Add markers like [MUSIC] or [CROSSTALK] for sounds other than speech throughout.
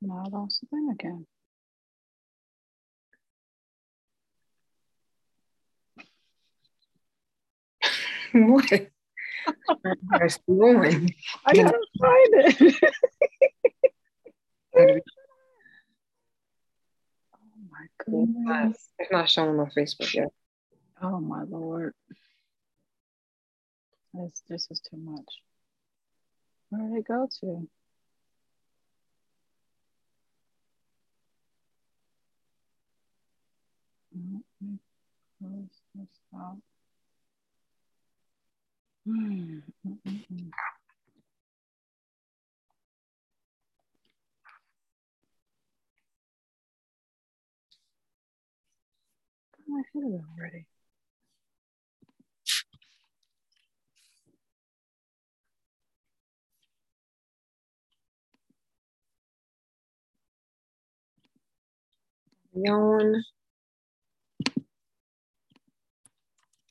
Now I lost the thing again. [LAUGHS] what? Where's going? I gotta find it. [LAUGHS] oh my goodness. It's not showing on my Facebook yet. Oh my lord. This this is too much. Where did it go to? Let me I hit it already. Yawn.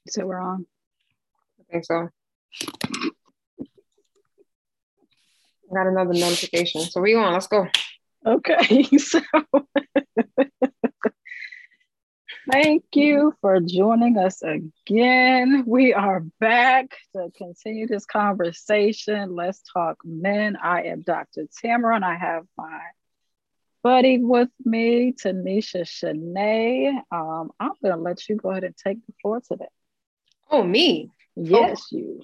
So we're on. I think so. Got another notification. So we on. Let's go. Okay, [LAUGHS] so thank you for joining us again. We are back to continue this conversation. Let's talk men. I am Dr. Tamara, and I have my buddy with me, Tanisha Shanae. Um, I'm going to let you go ahead and take the floor today. Oh, me. Yes, you.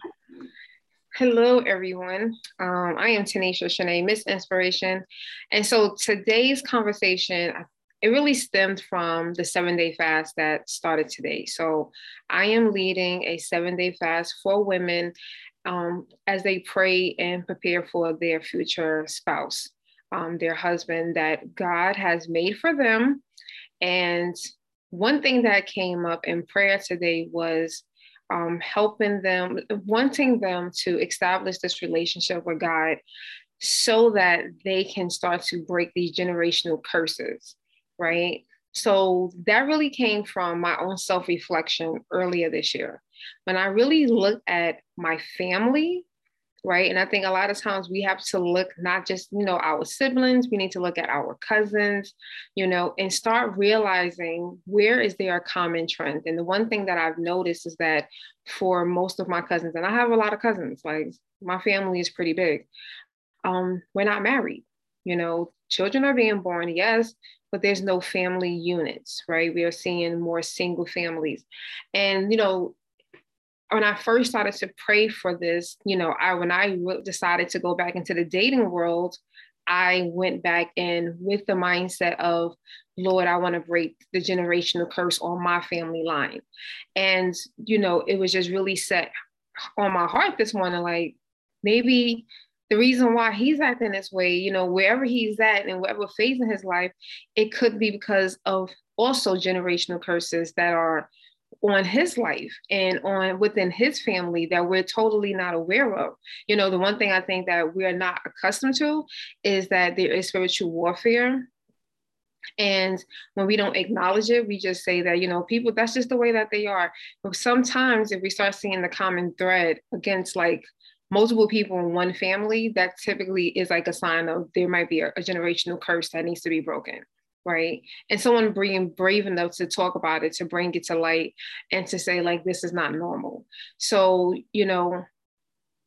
Hello, everyone. Um, I am Tanisha Shanae, Miss Inspiration. And so today's conversation, it really stemmed from the seven day fast that started today. So I am leading a seven day fast for women um, as they pray and prepare for their future spouse, um, their husband that God has made for them. And one thing that came up in prayer today was um, helping them, wanting them to establish this relationship with God so that they can start to break these generational curses, right? So that really came from my own self reflection earlier this year. When I really looked at my family right? And I think a lot of times we have to look not just, you know, our siblings, we need to look at our cousins, you know, and start realizing where is there a common trend. And the one thing that I've noticed is that for most of my cousins, and I have a lot of cousins, like my family is pretty big, um, we're not married. You know, children are being born, yes, but there's no family units, right? We are seeing more single families. And, you know, when I first started to pray for this, you know, I when I decided to go back into the dating world, I went back in with the mindset of, Lord, I want to break the generational curse on my family line. And, you know, it was just really set on my heart this morning, like maybe the reason why he's acting this way, you know, wherever he's at and whatever phase in his life, it could be because of also generational curses that are on his life and on within his family that we're totally not aware of. You know, the one thing I think that we're not accustomed to is that there is spiritual warfare. And when we don't acknowledge it, we just say that, you know, people, that's just the way that they are. But sometimes if we start seeing the common thread against like multiple people in one family, that typically is like a sign of there might be a, a generational curse that needs to be broken right? And someone being brave enough to talk about it to bring it to light and to say like this is not normal. So you know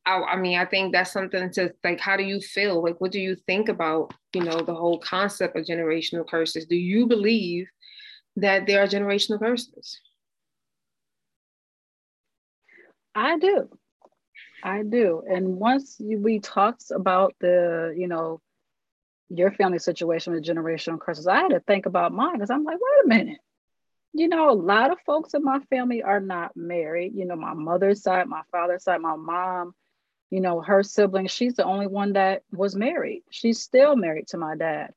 I, I, mean i think that's something to like how do you feel? Like what do you think about you know the whole concept of generational curses? Do you believe that there are generational curses? I do. I do. And once we talked about the you know your family situation with generational curses, I had to think about mine because I'm like, wait a minute. You know, a lot of folks in my family are not married. You know, my mother's side, my father's side, my mom, you know, her siblings, she's the only one that was married. She's still married to my dad.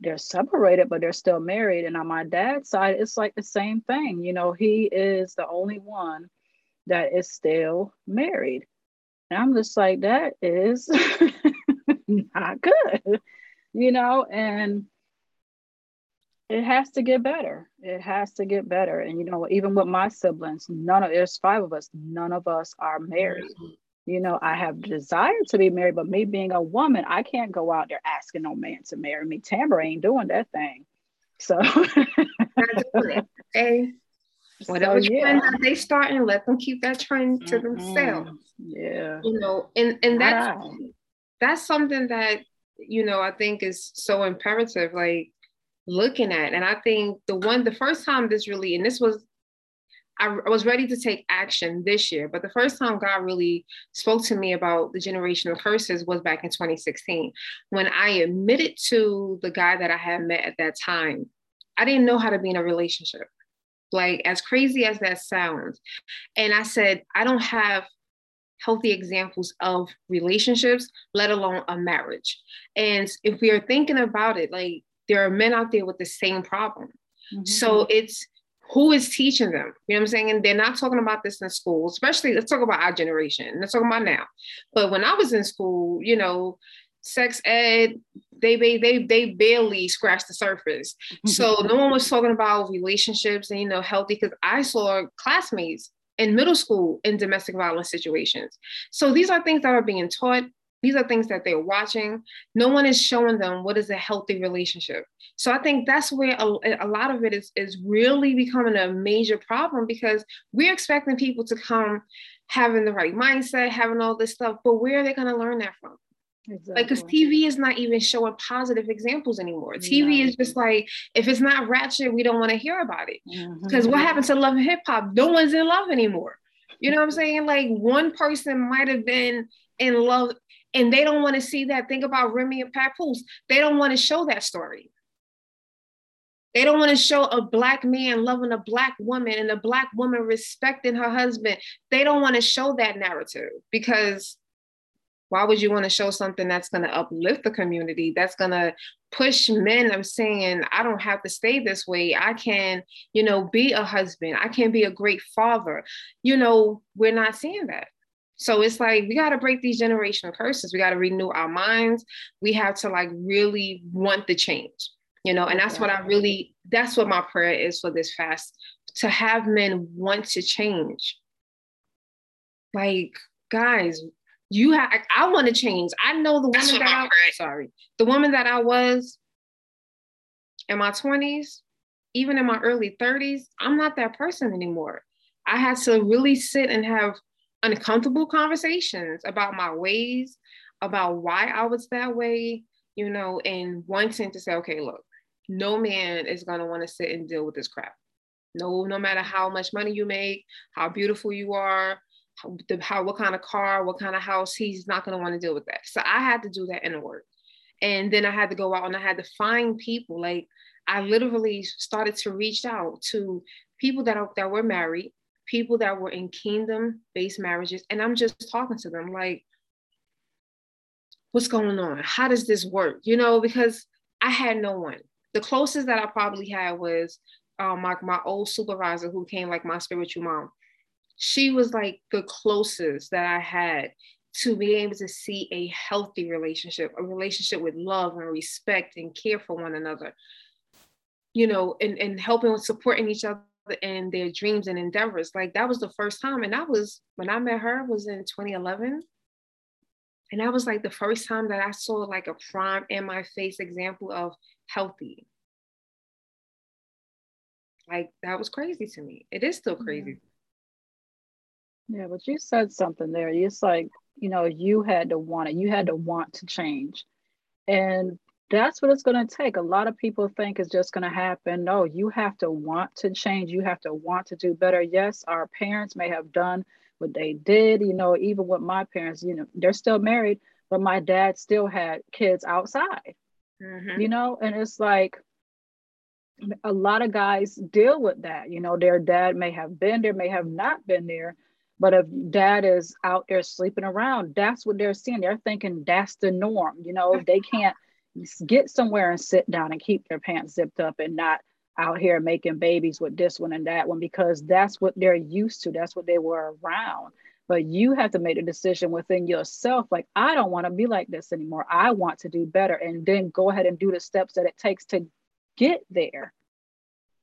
They're separated, but they're still married. And on my dad's side, it's like the same thing. You know, he is the only one that is still married. And I'm just like, that is [LAUGHS] not good you know, and it has to get better. It has to get better. And you know, even with my siblings, none of there's five of us, none of us are married. you know, I have desire to be married, but me being a woman, I can't go out there asking no man to marry me. Tamara ain't doing that thing. So [LAUGHS] hey, whatever so, yeah. trend they starting, let them keep that trend to mm-hmm. themselves. Yeah. You know, and and that's that's something that, you know, I think is so imperative. Like looking at. And I think the one, the first time this really, and this was, I, was ready to take action this year, but the first time God really spoke to me about the generational curses was back in 2016 when I admitted to the guy that I had met at that time. I didn't know how to be in a relationship. Like, as crazy as that sounds. And I said, I don't have healthy examples of relationships, let alone a marriage. And if we are thinking about it, like there are men out there with the same problem. Mm-hmm. So it's who is teaching them? You know what I'm saying? And they're not talking about this in school, especially let's talk about our generation. Let's talk about now. But when I was in school, you know, sex ed, they they they, they barely scratched the surface. So no one was talking about relationships and you know healthy because I saw classmates in middle school in domestic violence situations. So these are things that are being taught these are things that they're watching. No one is showing them what is a healthy relationship. So I think that's where a, a lot of it is, is really becoming a major problem because we're expecting people to come having the right mindset, having all this stuff, but where are they going to learn that from? Exactly. Like, because TV is not even showing positive examples anymore. TV no. is just like, if it's not ratchet, we don't want to hear about it. Because mm-hmm. what happened to love and hip hop? No one's in love anymore. You know what I'm saying? Like, one person might have been in love and they don't want to see that. Think about Remy and Papoose. They don't want to show that story. They don't want to show a black man loving a black woman and a black woman respecting her husband. They don't want to show that narrative because why would you want to show something that's going to uplift the community that's going to push men? I'm saying i don't have to stay this way. I can you know be a husband. I can be a great father. You know we're not seeing that. So it's like we got to break these generational curses. We got to renew our minds. We have to like really want the change, you know, and that's what I really, that's what my prayer is for this fast to have men want to change. Like, guys, you have, I, want to change. I know the woman that I, sorry, the woman that I was in my 20s, even in my early 30s, I'm not that person anymore. I had to really sit and have uncomfortable conversations about my ways, about why I was that way, you know, and wanting to say, okay, look, no man is gonna want to sit and deal with this crap. No, no matter how much money you make, how beautiful you are, the, how what kind of car, what kind of house, he's not gonna want to deal with that. So I had to do that inner work. And then I had to go out and I had to find people. Like I literally started to reach out to people that, are, that were married, people that were in kingdom based marriages. And I'm just talking to them like, what's going on? How does this work? You know, because I had no one. The closest that I probably had was um, my, my old supervisor who came like my spiritual mom. She was like the closest that I had to be able to see a healthy relationship, a relationship with love and respect and care for one another, you know, and, and helping with supporting each other and their dreams and endeavors. Like that was the first time. And that was when I met her was in 2011. And that was like the first time that I saw like a prime in my face example of healthy. Like that was crazy to me. It is still crazy. Yeah, but you said something there. It's like, you know, you had to want it. You had to want to change. And that's what it's going to take. A lot of people think it's just going to happen. No, you have to want to change. You have to want to do better. Yes, our parents may have done what they did. You know, even with my parents, you know, they're still married, but my dad still had kids outside, mm-hmm. you know, and it's like, a lot of guys deal with that. You know, their dad may have been there, may have not been there, but if dad is out there sleeping around, that's what they're seeing. They're thinking that's the norm. You know, they [LAUGHS] can't get somewhere and sit down and keep their pants zipped up and not out here making babies with this one and that one because that's what they're used to. That's what they were around. But you have to make a decision within yourself like, I don't want to be like this anymore. I want to do better. And then go ahead and do the steps that it takes to get there.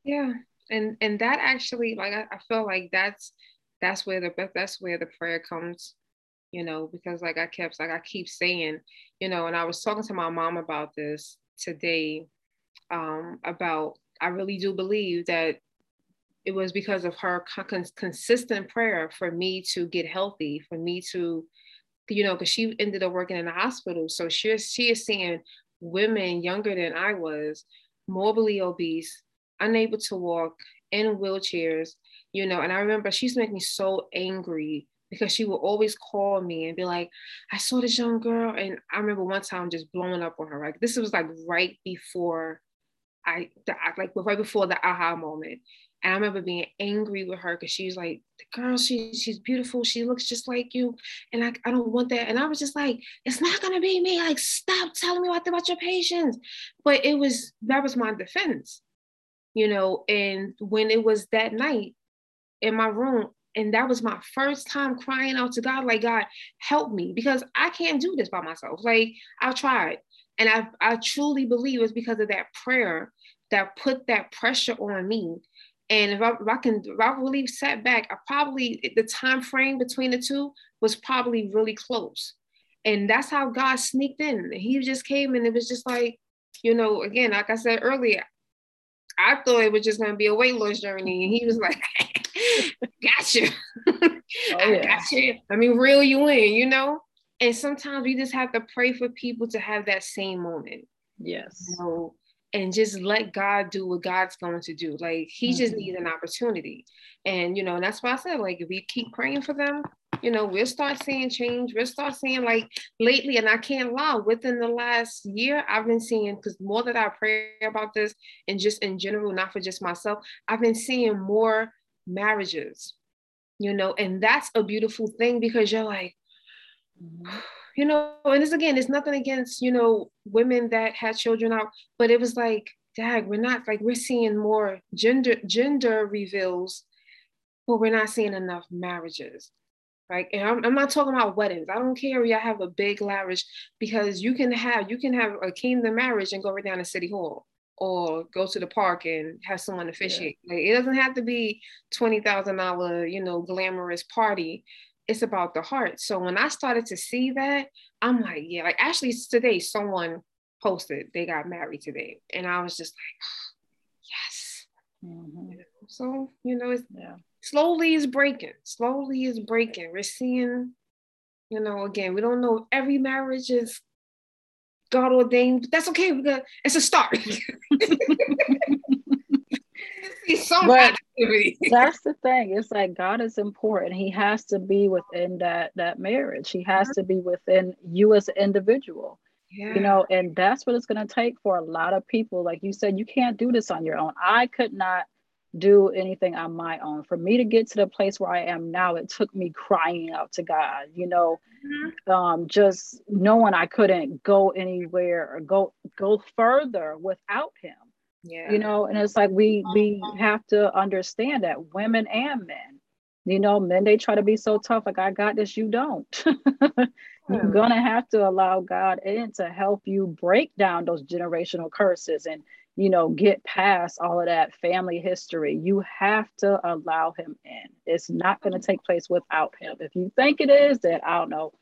Yeah. And and that actually like I, I feel like that's that's where the that's where the prayer comes you know, because like I kept like I keep saying, you know, and I was talking to my mom about this today, um, about I really do believe that it was because of her consistent prayer for me to get healthy, for me to, you know, because she ended up working in the hospital. So she, she is seeing women younger than I was, morbidly obese, unable to walk, in wheelchairs, you know. And I remember she used to make me so angry because she would always call me and be like, I saw this young girl. And I remember one time just blowing up on her. Like this was like right before I, the, like right before the aha moment. And I remember being angry with her because she was like, the girl, she, she's beautiful. She looks just like you. And I, I don't want that. And I was just like, it's not to be me. Like, stop telling me what about your patients. But it was, that was my defense, you know. And when it was that night in my room, and that was my first time crying out to God, like, God, help me because I can't do this by myself. Like, I've tried. And I, I truly believe it's because of that prayer that put that pressure on me and if I, if I can, if I really sat back, I probably the time frame between the two was probably really close, and that's how God sneaked in. He just came and it was just like, you know, again, like I said earlier, I thought it was just going to be a weight loss journey, and he was like, [LAUGHS] "Gotcha, oh, yeah. gotcha." I mean, reel you in, you know. And sometimes we just have to pray for people to have that same moment. Yes. You know, and just let God do what God's going to do. Like he mm-hmm. just needs an opportunity. And you know, and that's why I said, like, if we keep praying for them, you know, we'll start seeing change. We'll start seeing like lately, and I can't lie, within the last year, I've been seeing because more that I pray about this and just in general, not for just myself, I've been seeing more marriages, you know, and that's a beautiful thing because you're like, [SIGHS] you know, and this again, it's nothing against, you know, women that had children out, but it was like, dag, we're not like we're seeing more gender gender reveals, but we're not seeing enough marriages. Right. And I'm, I'm not talking about weddings. I don't care you have a big lavish because you can have you can have a kingdom marriage and go right down to City Hall or go to the park and have someone officiate. Yeah. Like it doesn't have to be twenty thousand dollar, you know, glamorous party it's about the heart. So when I started to see that, I'm like, yeah, like actually today someone posted they got married today. And I was just like, oh, [GASPS] yes. Mm-hmm. So, you know, it's yeah. slowly is breaking. Slowly is breaking. We're seeing, you know, again, we don't know every marriage is God ordained, but that's okay. We got it's a start. [LAUGHS] some but activity. [LAUGHS] that's the thing. It's like God is important. He has to be within that that marriage. He has to be within you as an individual. Yeah. You know, and that's what it's going to take for a lot of people. Like you said, you can't do this on your own. I could not do anything on my own. For me to get to the place where I am now, it took me crying out to God, you know, mm-hmm. um, just knowing I couldn't go anywhere or go go further without him yeah. you know? And it's like we we have to understand that women and men you know men they try to be so tough like i got this you don't. [LAUGHS] You're gonna have to allow god in to help you break down those generational curses and you know get past all of that family history you have to allow him in. It's not going to take place without him. If you think it is then i don't know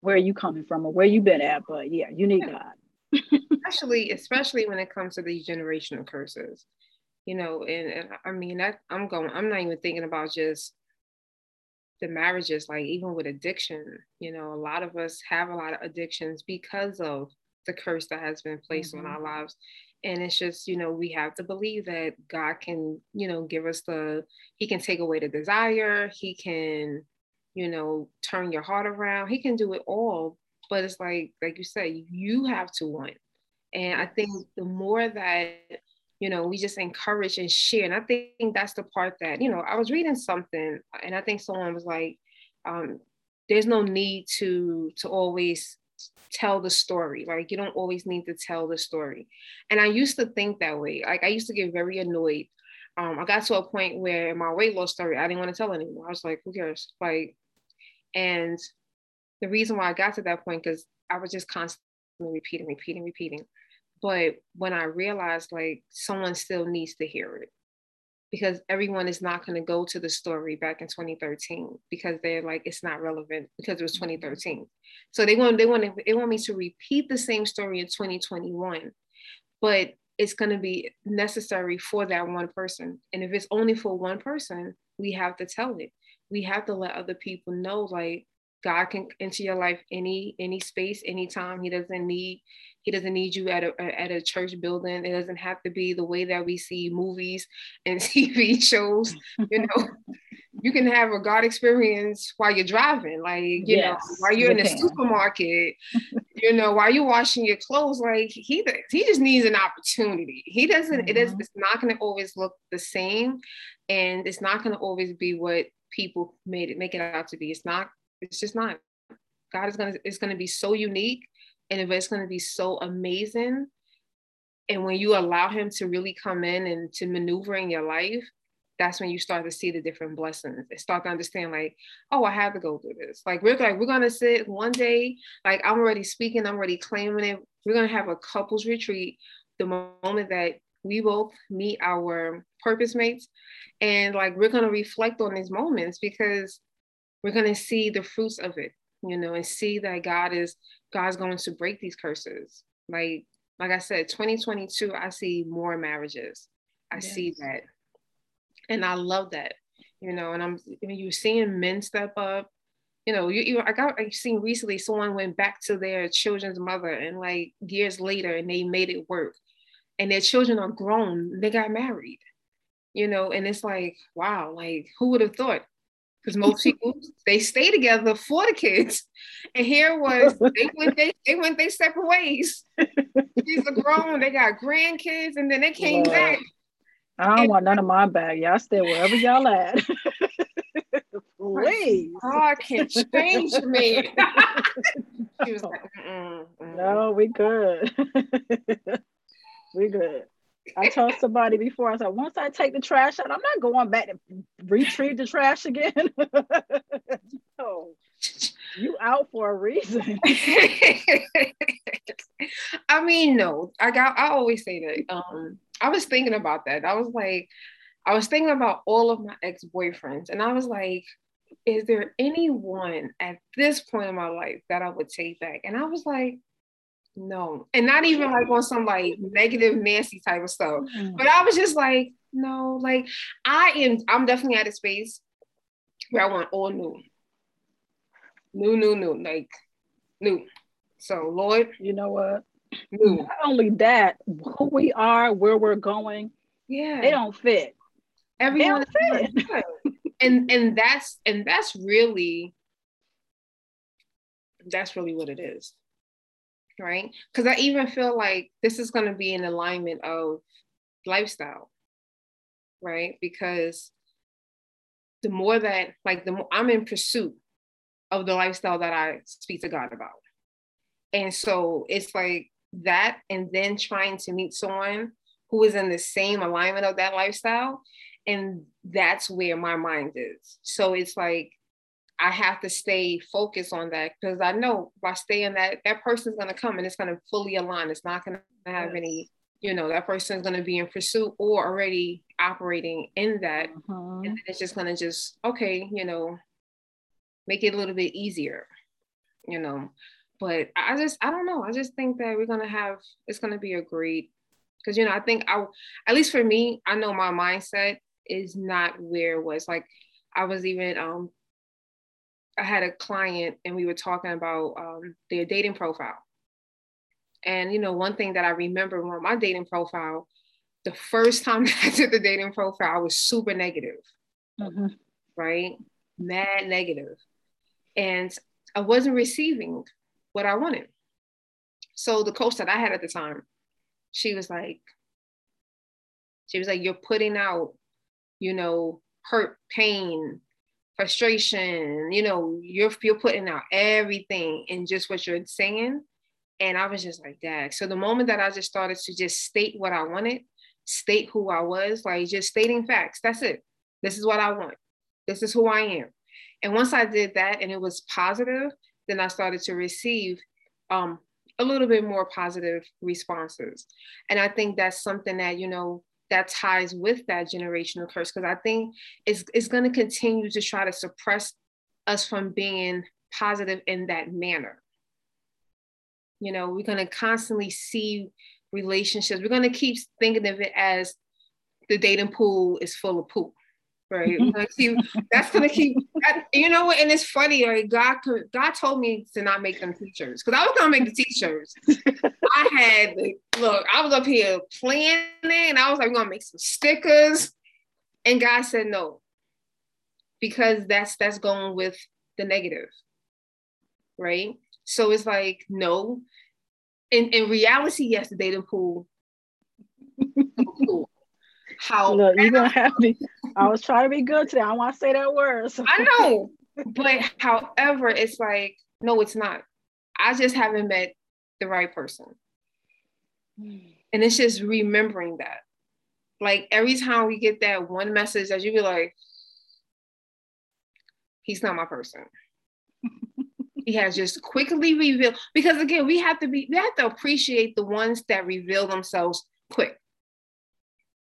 where you coming from or where you been at but yeah you need god. Especially especially when it comes to these generational curses. You know and, and i mean that i'm going i'm not even thinking about just the marriages like even with addiction you know a lot of us have a lot of addictions because of the curse that has been placed mm-hmm. on our lives. And it's just you know we have to believe that god can you know give us the he can take away the desire. He can you know turn your heart around. He can do it all. But it's like like you said you have to want. And i think the more that you know we just encourage and share. And i think that's the part that you know i was reading something and i think someone was like um, there's no need to to always tell the story like you don't always need to tell the story. And i used to think that way like i used to get very annoyed. Um, i got to a point where my weight loss story i didn't want to tell anymore. I was like who cares? Like and the reason why I got to that point because I was just constantly repeating, repeating, repeating. But when I realized like someone still needs to hear it, because everyone is not going to go to the story back in 2013 because they're like it's not relevant because it was mm-hmm. 2013 so they want they want they want me to repeat the same story in 2021 but it's going to be necessary for that one person and if it's only for one person we have to tell it we have to let other people know like God can enter your life any any space, anytime. He doesn't need he doesn't need you at a at a church building. It doesn't have to be the way that we see movies and [LAUGHS] TV shows. You [LAUGHS] know, you can have a God experience while you're driving, like you yes, know, while you're you in the supermarket. [LAUGHS] you know, while you're washing your clothes. Like he he just needs an opportunity. He doesn't. Mm-hmm. It is. It's not going to always look the same, and it's not going to always be what people made it make it out to be. It's not it's just not. God is gonna it's gonna be so unique and it's gonna be so amazing. And when you allow him to really come in and to maneuver in your life, that's when you start to see the different blessings. and start to understand, like, oh, I have to go through this. Like we're like, we're gonna sit one day, like I'm already speaking, I'm already claiming it. We're gonna have a couples retreat the moment that we both meet our purpose mates. And like we're gonna reflect on these moments because we're going to see the fruits of it you know and see that god is god's going to break these curses. Like like i said 2022 i see more marriages. I yes. see that. And i love that you know and i'm I mean, you're seeing men step up. You know you, you i got i seen recently someone went back to their children's mother and like years later and they made it work. And their children are grown. They got married you know and it's like wow like who would have thought because most people they stay together for the kids. And here was they went they, they went their separate ways. Kids are grown, they got grandkids, and then they came well, back. I don't and, want none of my bag. Y'all stay wherever y'all at. [LAUGHS] Please. God can change me. she was like, [LAUGHS] mm-mm. No, we good. [LAUGHS] we good. I told somebody before, I said, once I take the trash out, I'm not going back to retrieve the trash again. [LAUGHS] no, you out for a reason. [LAUGHS] I mean, no, I got, I always say that. Um, I was thinking about that. I was like, I was thinking about all of my ex boyfriends, and I was like, is there anyone at this point in my life that I would take back? And I was like, no. And not even like on some like negative, nasty type of stuff. Mm-hmm. But I was just like, no, like I am, I'm definitely at a space where I want all new. New, new, new, like new. So Lord. You know what? New. Not only that, who we are, where we're going, yeah, they don't fit. Everyone don't fit. [LAUGHS] and and that's and that's really that's really what it is right? Because I even feel like this is going to be in alignment of lifestyle, right? Because the more that, like, the more I'm in pursuit of the lifestyle that I speak to God about. And so it's like that, and then trying to meet someone who is in the same alignment of that lifestyle. And that's where my mind is. So it's like I have to stay focused on that because I know by staying that that person's gonna come and it's gonna fully align. It's not gonna have yes. any, you know, that person's gonna be in pursuit or already operating in that. Uh-huh. And it's just gonna just, okay, you know, make it a little bit easier, you know. But I just I don't know. I just think that we're gonna have it's gonna be a great because you know, I think I at least for me, I know my mindset is not where it was. Like I was even um I had a client and we were talking about um, their dating profile. And you know, one thing that I remember on my dating profile, the first time [LAUGHS] I did the dating profile, I was super negative, mm-hmm. right? Mad negative. And I wasn't receiving what I wanted. So the coach that I had at the time, she was like, she was like, you're putting out, you know, hurt, pain, frustration, you know, you're you're putting out everything in just what you're saying. And I was just like that. So the moment that I just started to just state what I wanted, state who I was, like just stating facts. That's it. This is what I want. This is who I am. And once I did that and it was positive, then I started to receive um, a little bit more positive responses. And I think that's something that, you know, that ties with that generational curse because I think it's, it's going to continue to try to suppress us from being positive in that manner. You know, we're going to constantly see relationships. We're going to keep thinking of it as the dating pool is full of poop. Right. that's gonna keep you know what, and it's funny, like God God told me to not make them t-shirts because I was gonna make the t-shirts. I had look, I was up here planning, and I was like, I'm gonna make some stickers. And God said no. Because that's that's going with the negative. Right. So it's like, no. In in reality, yesterday the dating pool. How Look, you're gonna have me. I was trying to be good today. I don't want to say that word. So. I know, but however, it's like no, it's not. I just haven't met the right person, hmm. and it's just remembering that. Like every time we get that one message that you be like, he's not my person. [LAUGHS] he has just quickly revealed because again, we have to be we have to appreciate the ones that reveal themselves quick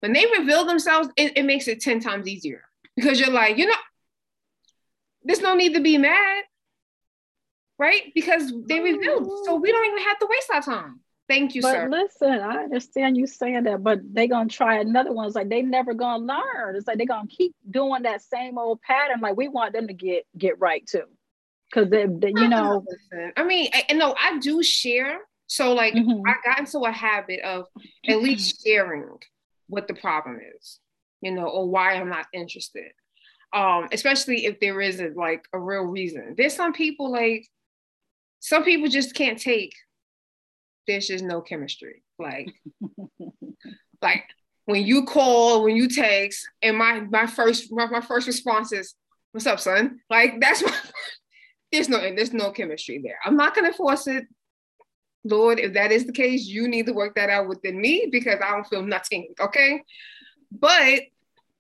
when they reveal themselves, it, it makes it 10 times easier because you're like, you know, there's no need to be mad, right? Because they revealed, so we don't even have to waste our time. Thank you, but sir. listen, I understand you saying that, but they gonna try another one. It's like they never gonna learn. It's like they gonna keep doing that same old pattern. Like we want them to get get right too, because they, they, you know. Listen, I mean, I, no, I do share. So like, mm-hmm. I got into a habit of at least sharing what the problem is, you know, or why I'm not interested. Um, especially if there isn't like a real reason. There's some people like some people just can't take there's just no chemistry. Like, [LAUGHS] like when you call, when you text, and my my first my, my first response is, What's up, son? Like that's [LAUGHS] my there's no there's no chemistry there. I'm not gonna force it. Lord, if that is the case, you need to work that out within me because I don't feel nothing. Okay. But,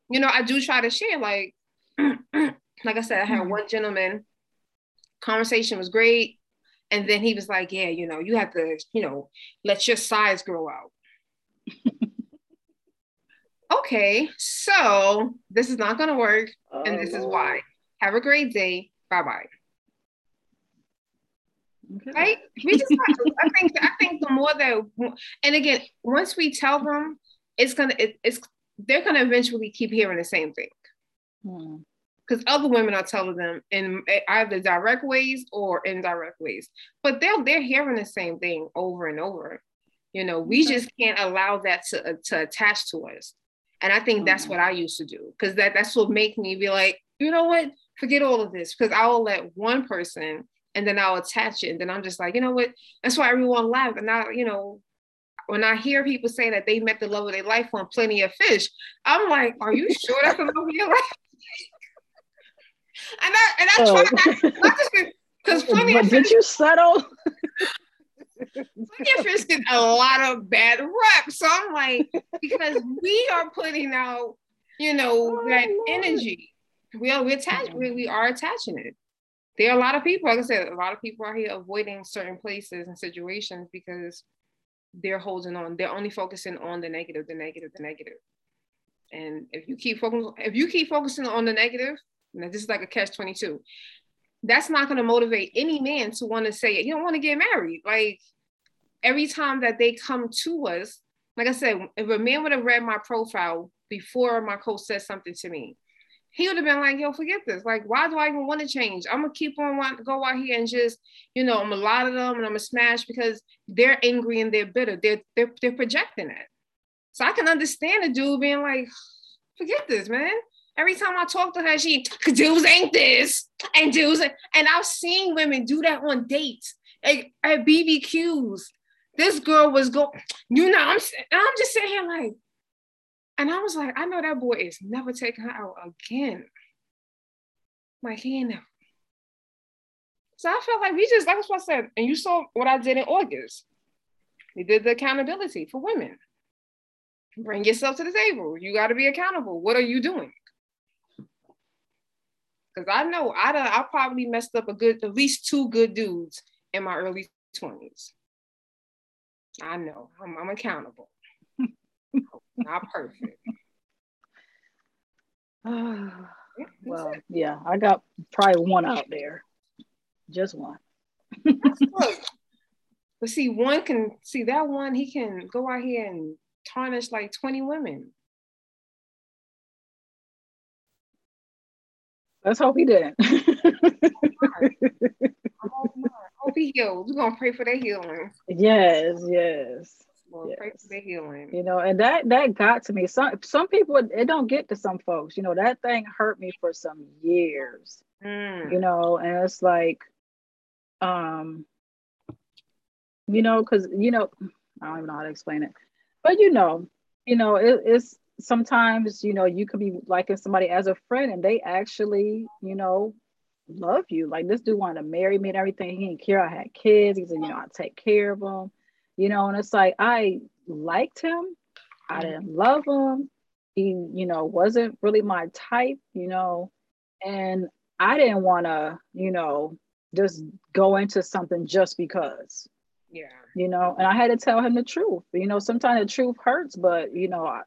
you know, I do try to share, like, [CLEARS THROAT] like I said, I had mm-hmm. one gentleman, conversation was great. And then he was like, Yeah, you know, you have to, you know, let your size grow out. [LAUGHS] okay, so this is not going to work. Oh, and this is why. Have a great day. Bye bye. Okay. Right? We just I think I think the more that and again, once we tell them, it's gonna it, it's they're gonna eventually keep hearing the same thing. Because hmm. other women are telling them in either direct ways or indirect ways, but they're they're hearing the same thing over and over. You know, we okay. just can't allow that to uh, to attach to us. And I think that's what I used to do because that that's what make me be like, you know what, forget all of this because I will let one person and then I'll attach it. And then I'm just like, you know what? That's why everyone laughed. And I, you know, when I hear people say that they met the love of their life on plenty of fish, I'm like, are you sure that's the love of your life? and I and I oh. try not, not just because plenty of fish. Did you settle? plenty of fish get a lot of bad rep. So I'm like, because we are putting out, you know, oh, that Lord. energy. We are we attach, we, we are attaching it there are a lot of people, like I said, a lot of people are here avoiding certain places and situations because they're holding on. They're only focusing on the negative, the negative, the negative. And if you keep focusing, if you keep focusing on the negative, this is like a catch 22. That's not going to motivate any man to want to say, you don't want to get married. Like every time that they come to us, like I said, if a man would have read my profile before my coach said something to me, he would have been like, yo, forget this. Like, why do I even want to change? I'm gonna keep on want go out here and just, you know, I'm a lot of them and I'm gonna smash because they're angry and they're bitter. They're they're, they're projecting it. So I can understand a dude being like, forget this, man. Every time I talk to her, she dudes ain't this and dudes and I've seen women do that on dates at, at BBQs. This girl was going, you know, I'm I'm just sitting here like, and I was like, I know that boy is never taking her out again. Like he ain't never. So I felt like we just, like what I said, and you saw what I did in August. We did the accountability for women. Bring yourself to the table. You got to be accountable. What are you doing? Because I know I I probably messed up a good, at least two good dudes in my early 20s. I know I'm, I'm accountable. Not perfect. [SIGHS] well, yeah, I got probably one out there. Just one. but see, one can see that one, he can go out here and tarnish like 20 women. Let's hope he didn't. [LAUGHS] hope he heals. We're gonna pray for their healing. Yes, yes. Lord, yes. pray for their healing. You know, and that that got to me. Some some people it don't get to some folks. You know, that thing hurt me for some years. Mm. You know, and it's like, um, you know, because you know, I don't even know how to explain it, but you know, you know, it, it's sometimes you know you could be liking somebody as a friend and they actually you know love you like this dude wanted to marry me and everything he didn't care i had kids he said you know i take care of them you know and it's like i liked him i mm-hmm. didn't love him he you know wasn't really my type you know and i didn't want to you know just go into something just because yeah you know and i had to tell him the truth you know sometimes the truth hurts but you know I,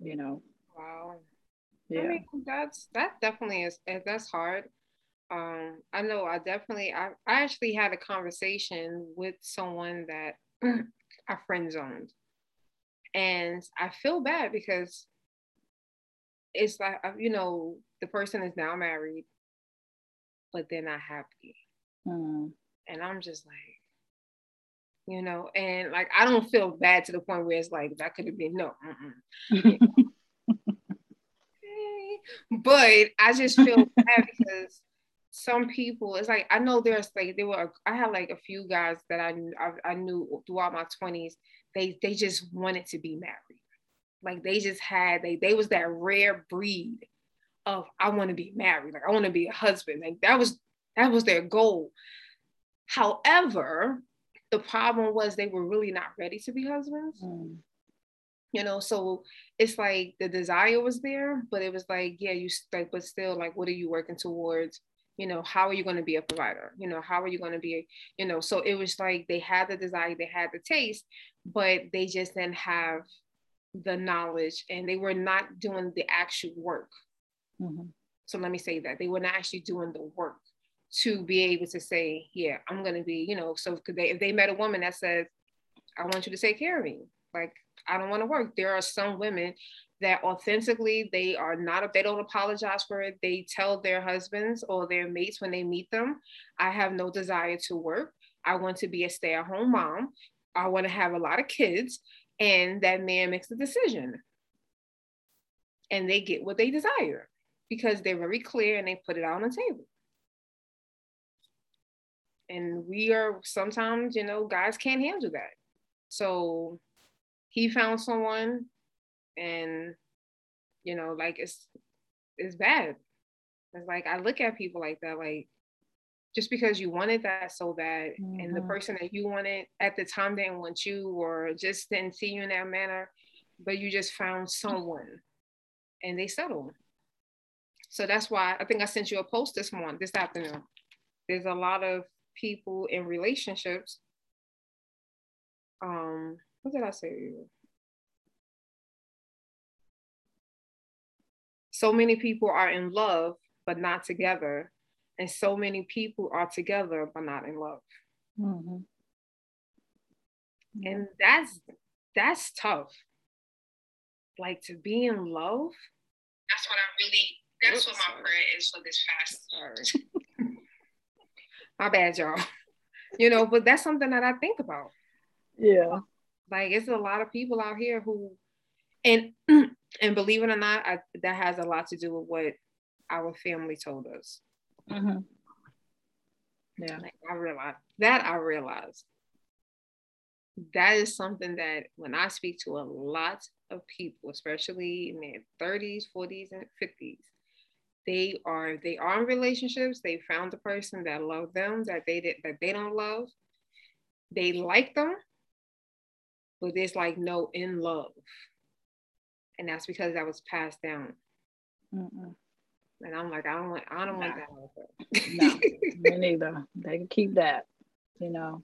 you know. Wow. Yeah. I mean, that's that definitely is eh, that's hard. Um, I know I definitely I, I actually had a conversation with someone that [CLEARS THROAT] I friend zoned. And I feel bad because it's like uh, you know, the person is now married, but they're not happy. Mm. And I'm just like, you know, and like I don't feel bad to the point where it's like that could have been no. [LAUGHS] but I just feel bad because some people, it's like I know there's like there were I had like a few guys that I I, I knew throughout my twenties. They they just wanted to be married, like they just had they they was that rare breed of I want to be married, like I want to be a husband, like that was that was their goal. However, the problem was they were really not ready to be husbands. Mm. You know, so it's like the desire was there, but it was like, yeah, you like, but still, like, what are you working towards? You know, how are you going to be a provider? You know, how are you going to be, you know, so it was like they had the desire, they had the taste, but they just didn't have the knowledge and they were not doing the actual work. Mm-hmm. So let me say that they were not actually doing the work to be able to say, yeah, I'm gonna be, you know, so could they if they met a woman that says, I want you to take care of me, like I don't want to work. There are some women that authentically they are not they don't apologize for it. They tell their husbands or their mates when they meet them, I have no desire to work. I want to be a stay-at-home mom. I want to have a lot of kids. And that man makes the decision. And they get what they desire because they're very clear and they put it on the table and we are sometimes you know guys can't handle that so he found someone and you know like it's it's bad it's like i look at people like that like just because you wanted that so bad mm-hmm. and the mm-hmm. person that you wanted at the time didn't want you or just didn't see you in that manner but you just found someone and they settled so that's why i think i sent you a post this morning this afternoon there's a lot of people in relationships. Um, what did I say? So many people are in love but not together, and so many people are together but not in love. Mm-hmm. And that's that's tough. Like to be in love. That's what I really. That's Oops, what my prayer is for this fast. Sorry. [LAUGHS] My bad, y'all. You know, but that's something that I think about. Yeah. Like it's a lot of people out here who and [CLEARS THROAT] and believe it or not, I, that has a lot to do with what our family told us. Mm-hmm. Yeah. Like I realized that I realized that is something that when I speak to a lot of people, especially in their 30s, 40s, and 50s, they are they are in relationships they found the person that love them that they did that they don't love they like them but there's like no in love and that's because that was passed down Mm-mm. and i'm like i don't want i don't nah. want that no [LAUGHS] me neither they can keep that you know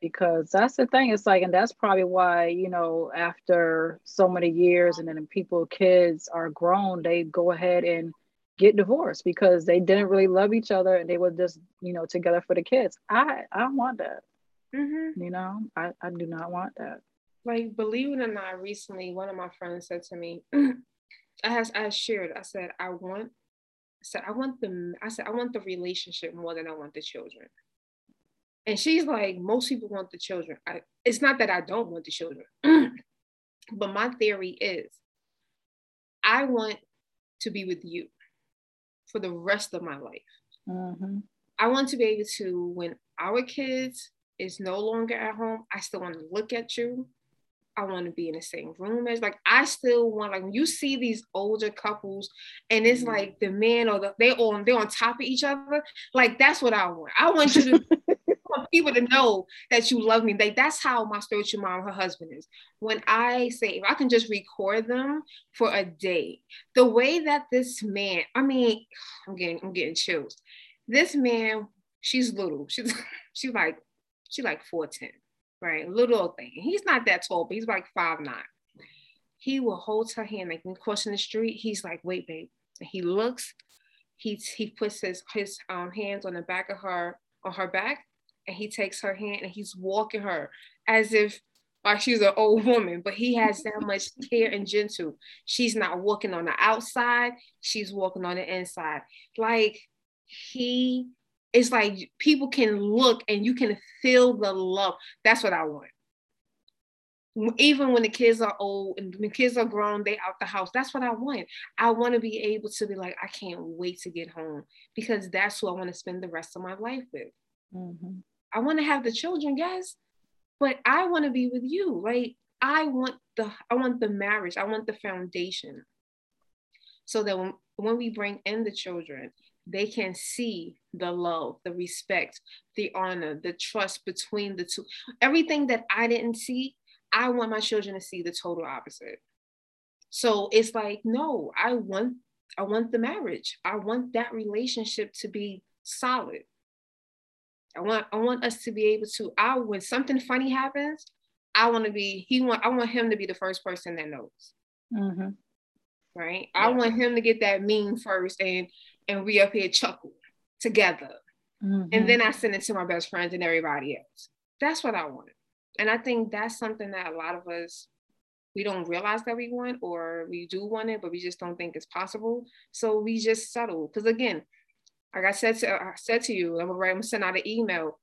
because that's the thing. It's like, and that's probably why, you know, after so many years and then people, kids are grown, they go ahead and get divorced because they didn't really love each other and they were just, you know, together for the kids. I, I don't want that. Mm-hmm. You know, I, I do not want that. Like, believe it or not, recently one of my friends said to me, [CLEARS THROAT] I has I shared, I said, I want, I said, I want the, I said, I want the relationship more than I want the children. And she's like, most people want the children. I, it's not that I don't want the children, [CLEARS THROAT] but my theory is I want to be with you for the rest of my life. Mm-hmm. I want to be able to, when our kids is no longer at home, I still want to look at you. I want to be in the same room as like I still want like when you see these older couples and it's mm-hmm. like the man or the they on they're on top of each other like that's what I want. I want you to [LAUGHS] want people to know that you love me. Like that's how my spiritual mom, her husband is. When I say if I can just record them for a day, the way that this man, I mean, I'm getting I'm getting chills. This man, she's little. She's [LAUGHS] she's like she's like 4'10 right? Little thing. He's not that tall, but he's like five nine. He will hold her hand like when crossing the street. He's like, wait, babe. And he looks, he he puts his his um, hands on the back of her on her back, and he takes her hand and he's walking her as if like she's an old woman, but he has that [LAUGHS] much care and gentle. She's not walking on the outside, she's walking on the inside. Like he it's like people can look and you can feel the love. That's what I want. Even when the kids are old and the kids are grown, they out the house. That's what I want. I want to be able to be like, I can't wait to get home because that's who I want to spend the rest of my life with. Mm-hmm. I want to have the children, guys, but I want to be with you. Like I want the I want the marriage. I want the foundation. So that when, when we bring in the children, they can see the love, the respect, the honor, the trust between the two. Everything that I didn't see, I want my children to see the total opposite. So it's like, no, I want I want the marriage. I want that relationship to be solid. I want I want us to be able to I when something funny happens, I want to be he want I want him to be the first person that knows. Mm-hmm. Right. Yeah. I want him to get that meme first and and we up here chuckle together. Mm-hmm. And then I send it to my best friends and everybody else. That's what I wanted. And I think that's something that a lot of us we don't realize that we want or we do want it, but we just don't think it's possible. So we just settle. Because again, like I said to I said to you, I'm gonna send out an email.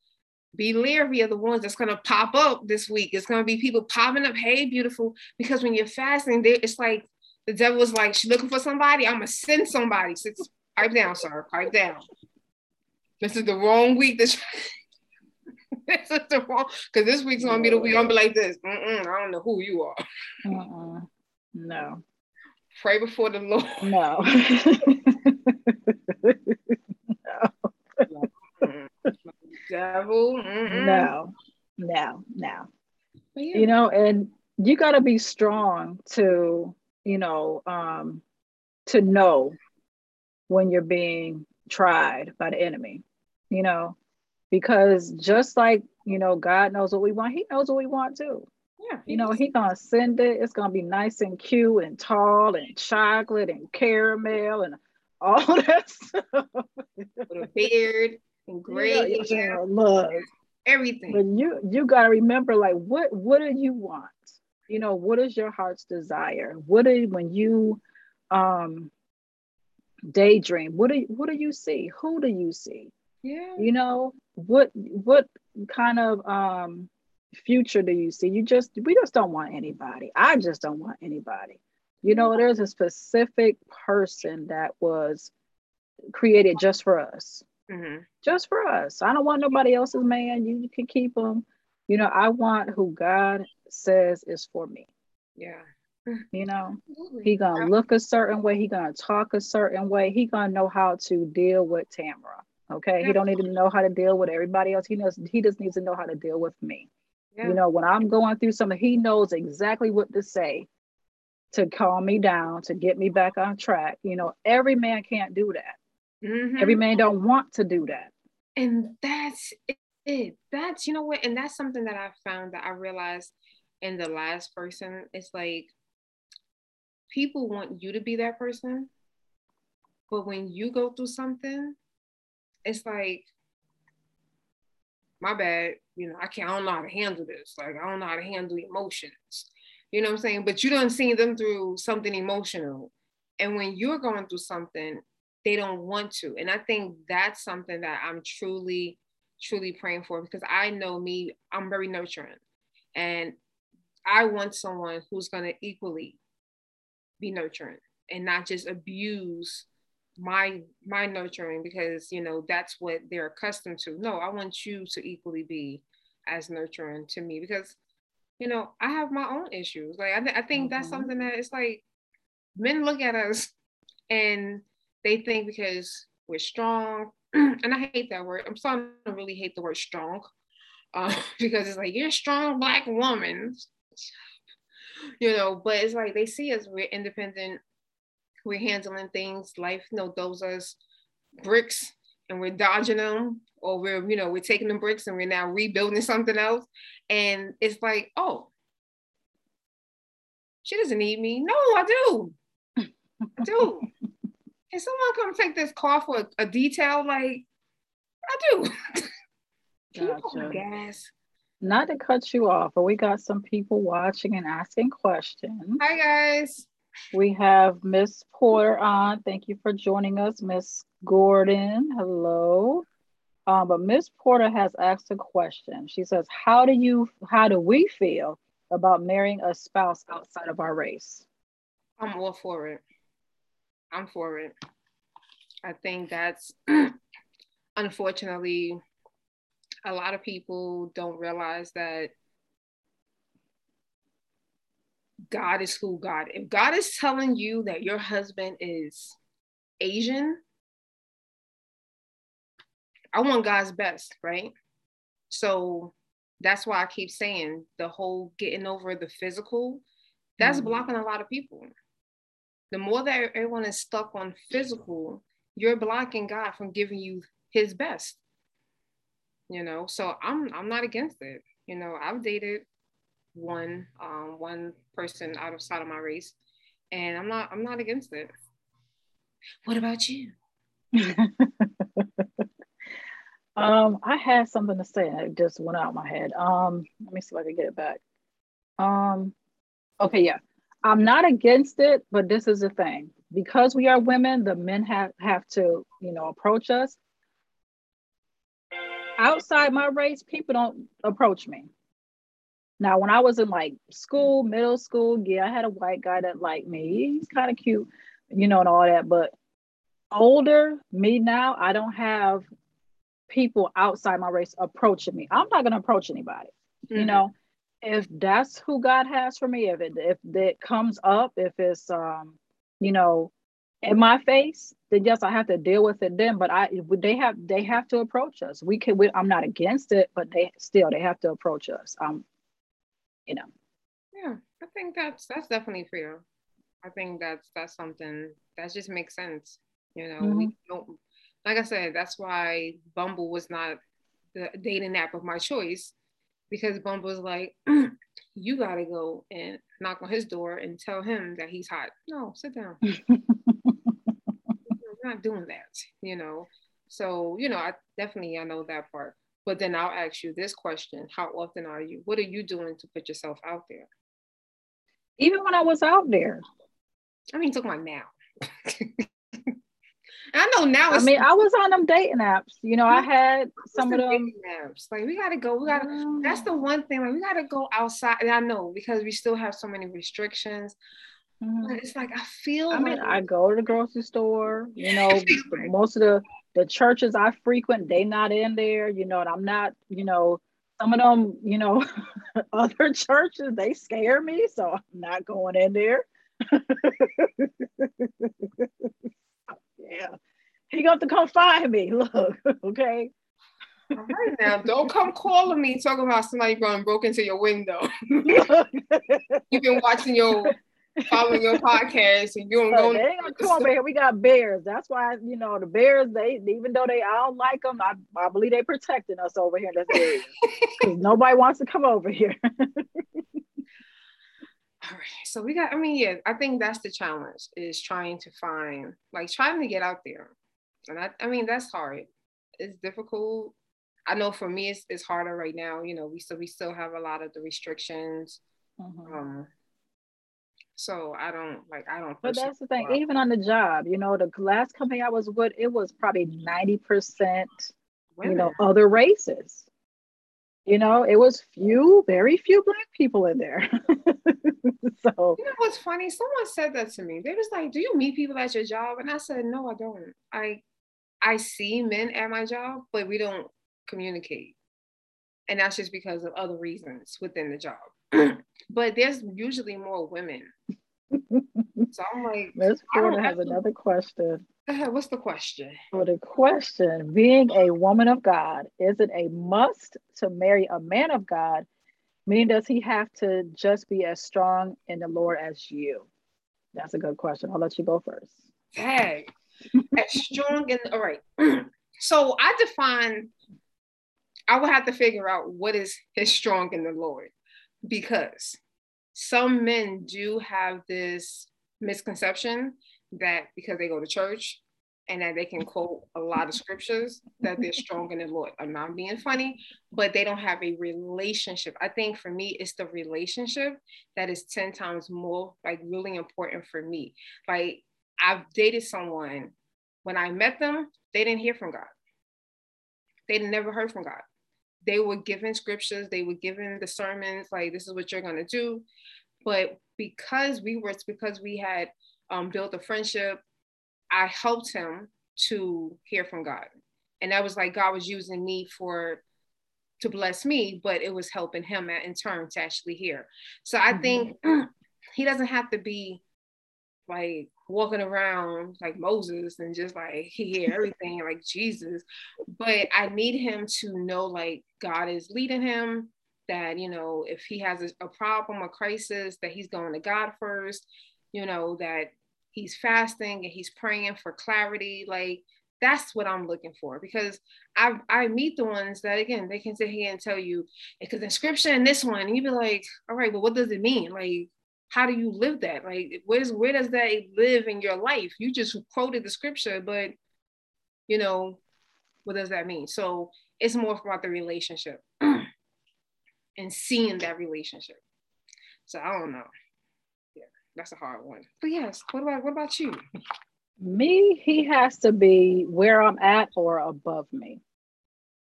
Be leery of the ones that's gonna pop up this week. It's gonna be people popping up, hey, beautiful. Because when you're fasting, it's like the devil is like, she's looking for somebody. I'm gonna send somebody. So pipe down, sir. Pipe down. This is the wrong week. This, [LAUGHS] this is the wrong because this week's gonna be the week. I'm be like this. Mm-mm, I don't know who you are. Uh-uh. No. Pray before the Lord. No. [LAUGHS] [LAUGHS] no. Devil. Mm-mm. No. No. No. Yeah. You know, and you got to be strong to, you know, um, to know when you're being tried by the enemy, you know, because just like, you know, God knows what we want, He knows what we want too. Yeah, you know, He gonna send it. It's gonna be nice and cute and tall and chocolate and caramel and all [LAUGHS] that stuff. With a beard and [LAUGHS] gray yeah, hair. Look. Everything. But you you gotta remember, like, what what do you want? You know, what is your heart's desire? What do when you um daydream. What do you, what do you see? Who do you see? Yeah. You know what what kind of um future do you see? You just we just don't want anybody. I just don't want anybody. You know there's a specific person that was created just for us. Mm-hmm. just for us. I don't want nobody else's man. You, you can keep them you know i want who god says is for me. Yeah you know? He gonna look a certain way he gonna talk a certain way he gonna know how to deal with tamara okay? He don't need to know how to deal with everybody else he knows he just needs to know how to deal with me. Yeah. you know when i'm going through something he knows exactly what to say to calm me down to get me back on track you know? Every man can't do that. Mm-hmm. every man don't want to do that. And that's it that's you know what and that's something that i found that i realized in the last person it's like people want you to be that person but when you go through something it's like my bad you know i can't i don't know how to handle this. Like i don't know how to handle emotions. You know what i'm saying? But you don't see them through something emotional. And when you're going through something they don't want to. And i think that's something that i'm truly truly praying for because I know me, I'm very nurturing. And I want someone who's going to equally be nurturing and not just abuse my my nurturing because you know that's what they're accustomed to no i want you to equally be as nurturing to me because you know i have my own issues like i, th- I think mm-hmm. that's something that it's like men look at us and they think because we're strong [CLEARS THROAT] and I hate that word. I'm starting to really hate the word strong uh, [LAUGHS] because it's like you're a strong black woman, you know. But it's like they see us we're independent, we're handling things. Life, you know, those us bricks, and we're dodging them, or we're you know we're taking the bricks and we're now rebuilding [LAUGHS] something else. And it's like, oh, she doesn't need me. No, I do. I do. [LAUGHS] Can someone come take this car for a, a detail? Like, I do. [LAUGHS] gotcha. gas? Not to cut you off, but we got some people watching and asking questions. Hi, guys. We have Miss Porter on. Thank you for joining us, Miss Gordon. Hello. Um, but Miss Porter has asked a question. She says, "How do you? How do we feel about marrying a spouse outside of our race?" I'm all for it. I'm for it. I think that's [CLEARS THROAT] unfortunately a lot of people don't realize that God is who God. If God is telling you that your husband is Asian, I want God's best, right? So that's why I keep saying the whole getting over the physical, that's mm-hmm. blocking a lot of people the more that everyone is stuck on physical, you're blocking God from giving you his best. You know, so I'm I'm not against it. You know, I've dated one um one person out of my race and I'm not I'm not against it. What about you? [LAUGHS] um, I had something to say and it just went out of my head. Um, let me see if I can get it back. Um, okay, yeah. I'm not against it, but this is the thing. Because we are women, the men have, have to, you know, approach us. Outside my race, people don't approach me. Now, when I was in like school, middle school, yeah, I had a white guy that liked me. He's kind of cute, you know, and all that. But older, me now, I don't have people outside my race approaching me. I'm not going to approach anybody, mm-hmm. you know if that's who God has for me, if it if it comes up, if it's um, you know, in my face, then yes, I have to deal with it then. But I they have they have to approach us. We can we, I'm not against it, but they still they have to approach us. Um, you know. Yeah, I think that's that's definitely fair. I think that's that's something that just makes sense. You know, mm-hmm. we don't like I said, that's why Bumble was not the dating app of my choice because Bumble's like, [CLEARS THROAT] you gotta go and knock on his door and tell him that he's hot. No, sit down. [LAUGHS] Not doing that, you know. So, you know, I definitely I know that part. But then I'll ask you this question: How often are you? What are you doing to put yourself out there? Even when I was out there. I mean, talking about now. [LAUGHS] I know now. I mean, I was on them dating apps. You know, I had some of them apps. Like we gotta go. We gotta. Mm. That's the one thing. Like we gotta go outside. And I know because we still have so many restrictions. Mm. But it's like I feel. I mean, I go to the grocery store. You [LAUGHS] know, most of the the churches I frequent, they not in there. You know, and I'm not. You know, some of them. You know, [LAUGHS] other churches they scare me, so I'm not going in there. [LAUGHS] yeah. He got to come find me. Look, okay. All right now, don't come calling me talking about somebody going broke into your window. You've been watching your following your podcast and you [LAUGHS] don't go. They ain't gonna come over here. We got bears. That's why you know the bears. They even though they I don't like them, I, I believe they're protecting us over here in this area [LAUGHS] because nobody wants to come over here. [LAUGHS] All right. So we got. I mean, yeah. I think that's the challenge is trying to find like trying to get out there, and I. I mean that's hard. It's difficult. I know for me it's, it's harder right now. You know, we still we still have a lot of the restrictions. Mm-hmm. Um, so I don't like I don't. But that's the thing. Even on the job, you know, the last company I was with, it was probably ninety percent, you know, other races. You know, it was few, very few black people in there. [LAUGHS] so you know what's funny? Someone said that to me. They was like, "Do you meet people at your job?" And I said, "No, I don't. I I see men at my job, but we don't communicate, and that's just because of other reasons within the job." [CLEARS THROAT] but there's usually more women. so I'm like, Miss Porter has another question. [LAUGHS] What's the question? For the question, being a woman of God, is it a must to marry a man of God? Meaning, does he have to just be as strong in the Lord as you? That's a good question. I'll let you go first. Hey, as strong in all right. [CLEARS THROAT] so I define. I would have to figure out what is his strong in the Lord because some men do have this misconception that because they go to church and that they can quote a lot of scriptures that they're strong in the Lord. I'm not being funny, but they don't have a relationship. I think for me, it's the relationship that is 10 times more like really important for me. Like I've dated someone when I met them, they didn't hear from God. They never heard from God they were given scriptures, they were given the sermons, like this is what you're gonna do. But because we were, because we had um, built a friendship, I helped him to hear from God. And that was like God was using me for to bless me, but it was helping him in turn to actually hear. So I mm-hmm. think [CLEARS THROAT] he doesn't have to be like walking around like Moses and just like he hear everything like Jesus. But I need him to know like God is leading him, that you know, if he has a, problem, a crisis, that he's going to God first, you know, that he's fasting and he's praying for clarity. Like that's what I'm looking for because I I meet the ones that again they can sit here and tell you because in scripture and this one, and you be like, all right, well, what does it mean? Like how do you live that? Like, where's where does that live in your life? You just quoted the scripture, but you know, what does that mean? So it's more about the relationship [CLEARS THROAT] and seeing that relationship. So I don't know. Yeah, that's a hard one. But yes, what about what about you? Me, he has to be where I'm at or above me.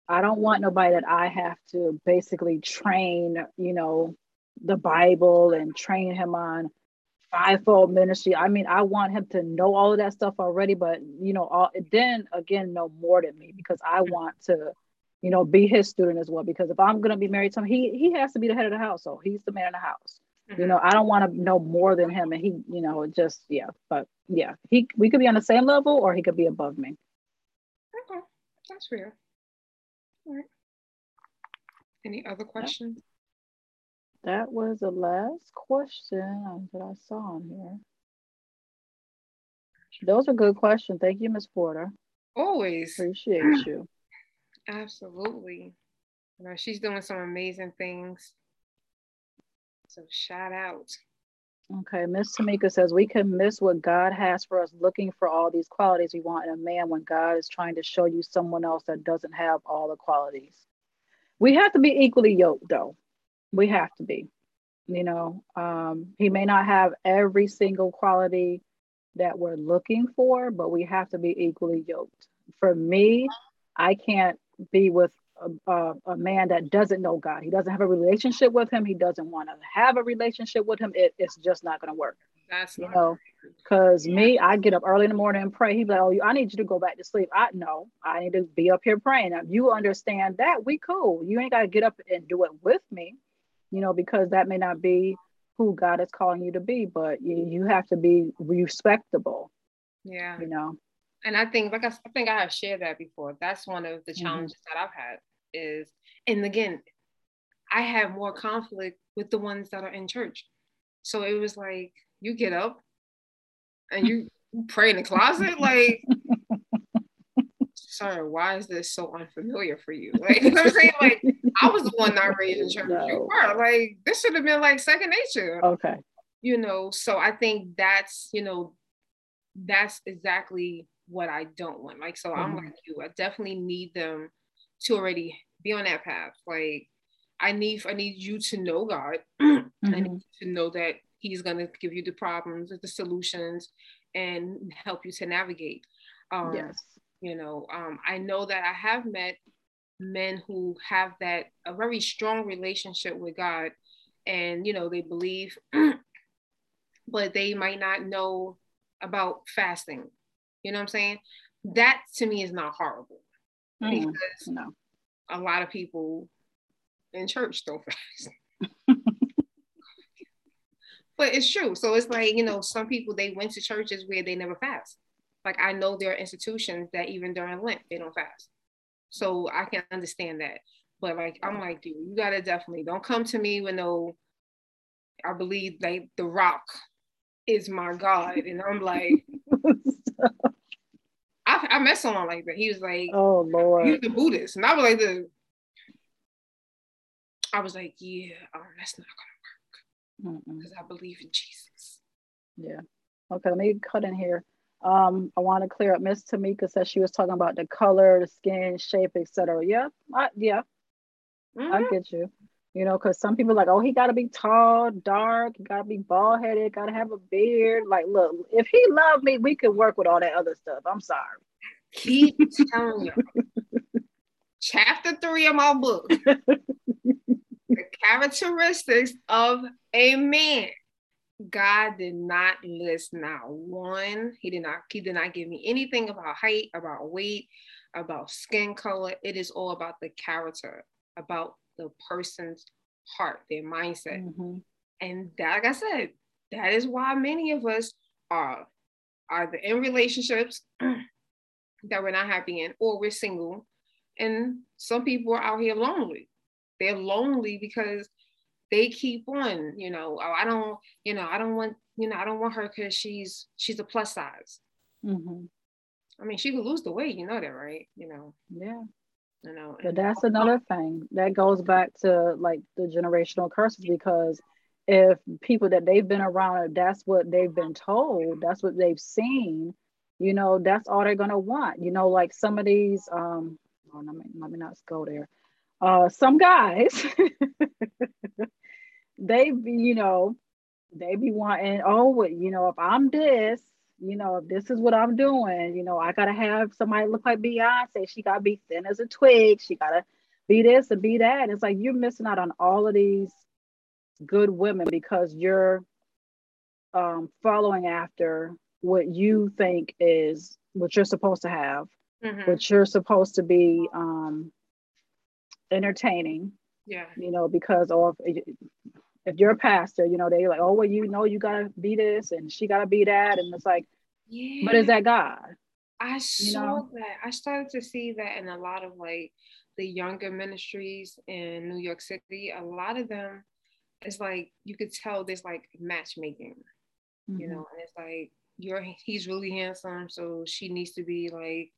I don't want nobody that I have to basically train, you know, the Bible and train him on fivefold ministry. I mean, I want him to know all of that stuff already, but you know, all, then again, know more than me because I want to, you know, be his student as well. Because if I'm gonna be married to him, he he has to be the head of the house, so he's the man in the house. Mm-hmm. You know, I don't want to know more than him, and he, you know, just yeah. But yeah, he we could be on the same level, or he could be above me. Okay, that's fair. All right. Any other questions? That was the last question that I saw on here. Those are good questions. Thank you, Ms. Porter. Always. Appreciate you. Absolutely. You know, she's doing some amazing things. So shout out. Okay, Miss Tamika says we can miss what God has for us looking for all these qualities we want in a man when God is trying to show you someone else that doesn't have all the qualities. We have to be equally yoked though we have to be you know um, he may not have every single quality that we're looking for but we have to be equally yoked for me i can't be with a, a, a man that doesn't know god. He doesn't have a relationship with him. He doesn't want to have a relationship with him. It, it's just not going to work. That's you know because me i get up early in the morning and pray. He's like oh i need you to go back to sleep. I know i need to be up here praying. If you understand that we cool. You ain't got to get up and do it with me you know, because that may not be who God is calling you to be, but you, you have to be respectable. Yeah. You know. And I think, like I, I think I have shared that before. That's one of the mm-hmm. challenges mm-hmm. that I've had is, and again, I have more conflict with the ones that are in church. So it was like, you get up and you pray in the closet, like sir, why is this so unfamiliar for you? Like, [LAUGHS] you know what I'm saying? Like, I was the one not raised in church. No. You were. Like, this should have been like second nature. Okay. You know, so I think that's, you know, that's exactly what I don't want. Like, so mm-hmm. I'm like you. I definitely need them to already be on that path. Like, I need I need you to know God. Mm-hmm. [CLEARS THROAT] I need to know that He's gonna give you the problems, the solutions, and help you to navigate. Um, yes you know um, i know that i have met men who have that a very strong relationship with god and you know they believe [CLEARS THROAT] but they might not know about fasting you know what i'm saying that to me is not horrible mm, because no. a lot of people in church don't fast [LAUGHS] but it's true so it's like you know some people they went to churches where they never fast like I know there are institutions that even during Lent they don't fast. So I can understand that. But like I'm like, dude, you gotta definitely don't come to me with no. I believe like the rock is my God. And I'm like, I, I met someone like that. He was like, [LAUGHS] Oh Lord. He's a Buddhist. And I was like the I was like, yeah, um, that's not gonna work. Because I believe in Jesus. Yeah. Okay, let me cut in here. Um, I want to clear up. Miss Tamika said she was talking about the color, the skin shape, etc. Yeah, I, yeah, mm-hmm. I get you. You know, because some people like, oh, he got to be tall, dark, got to be bald headed, got to have a beard. Like, look, if he loved me, we could work with all that other stuff. I'm sorry. Keep telling you. Chapter three of my book. [LAUGHS] the characteristics of a man. God did not list not one. He did not, he did not give me anything about height, about weight, about skin color. It is all about the character, about the person's heart, their mindset. Mm-hmm. And that, like I said, that is why many of us are either in relationships [CLEARS THROAT] that we're not happy in, or we're single. And some people are out here lonely. They're lonely because they keep on, you know, oh, I don't, you know, I don't want, you know, I don't want her because she's she's a plus size. Mm-hmm. I mean, she could lose the weight, you know that, right? You know. Yeah. You know. But that's another thing that goes back to like the generational curses because if people that they've been around, that's what they've been told, that's what they've seen, you know, that's all they're gonna want. You know, like some of these, um, oh, let me let me not go there. Uh, some guys [LAUGHS] they be, you know, they be wanting, oh, you know, if I'm this, you know, if this is what I'm doing, you know, I gotta have somebody look like Beyonce. She gotta be thin as a twig. She gotta be this and be that. And it's like you're missing out on all of these good women because you're um, following after what you think is what you're supposed to have, mm-hmm. what you're supposed to be um, entertaining. Yeah. You know, because of if you're a pastor, you know, they like, oh, well, you know, you gotta be this and she gotta be that. And it's like, yeah. but is that God? I saw know? that. I started to see that in a lot of like the younger ministries in New York City. A lot of them, it's like you could tell there's like matchmaking, mm-hmm. you know, and it's like you're he's really handsome, so she needs to be like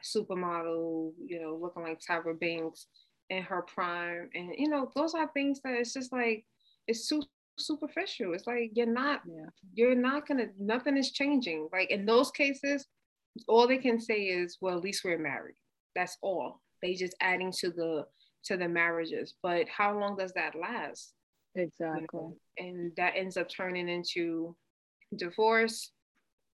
a supermodel, you know, looking like Tyra Banks in her prime. And you know, those are things that it's just like it's too superficial. It's like you're not, yeah. you're not gonna, nothing is changing. Like in those cases, all they can say is, well, at least we're married. That's all. They just adding to the to the marriages. But how long does that last? Exactly. You know? And that ends up turning into divorce.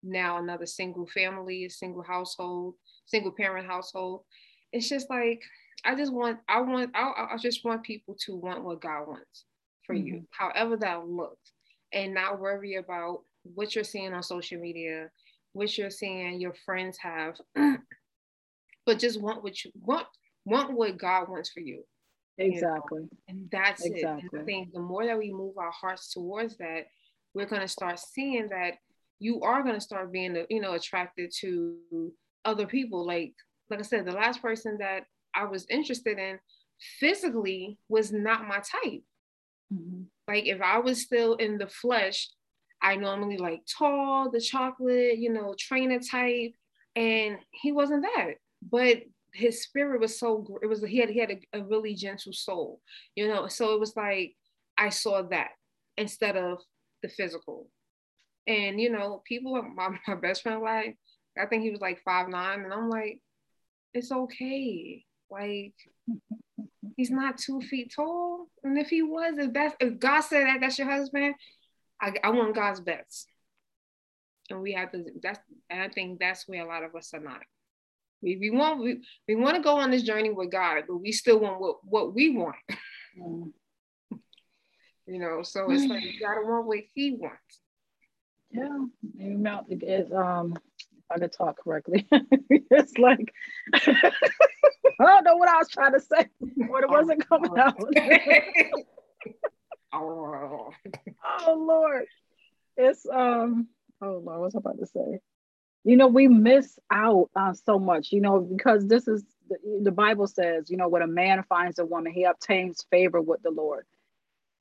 Now another single family, a single household, single parent household. It's just like I just want, I want, I, I just want people to want what God wants for mm-hmm. you, however that looks, and not worry about what you're seeing on social media, what you're seeing your friends have, [CLEARS THROAT] but just want what you want, want what God wants for you. Exactly. You know? And that's exactly. it. And I think the more that we move our hearts towards that, we're going to start seeing that you are going to start being, you know, attracted to other people. Like, like I said, the last person that I was interested in physically was not my type. Mm-hmm. Like if I was still in the flesh, I normally like tall, the chocolate, you know, trainer type, and he wasn't that. But his spirit was so it was he had he had a, a really gentle soul, you know. So it was like I saw that instead of the physical. And you know, people [LAUGHS] my, my best friend like I think he was like five nine, and I'm like, it's okay. Like he's not two feet tall. And if he was, if that's if God said that that's your husband, I, I want God's best. And we have to that's and I think that's where a lot of us are not. We, we want we, we want to go on this journey with God, but we still want what, what we want. Mm. [LAUGHS] you know, so it's like you gotta want what he wants. Yeah, you mouth is um if I could talk correctly. [LAUGHS] it's like [LAUGHS] I don't know what I was trying to say, [LAUGHS] but it wasn't coming out. [LAUGHS] oh. oh Lord. It's um oh Lord, what's I about to say? You know, we miss out on so much, you know, because this is the, the Bible says, you know, when a man finds a woman, he obtains favor with the Lord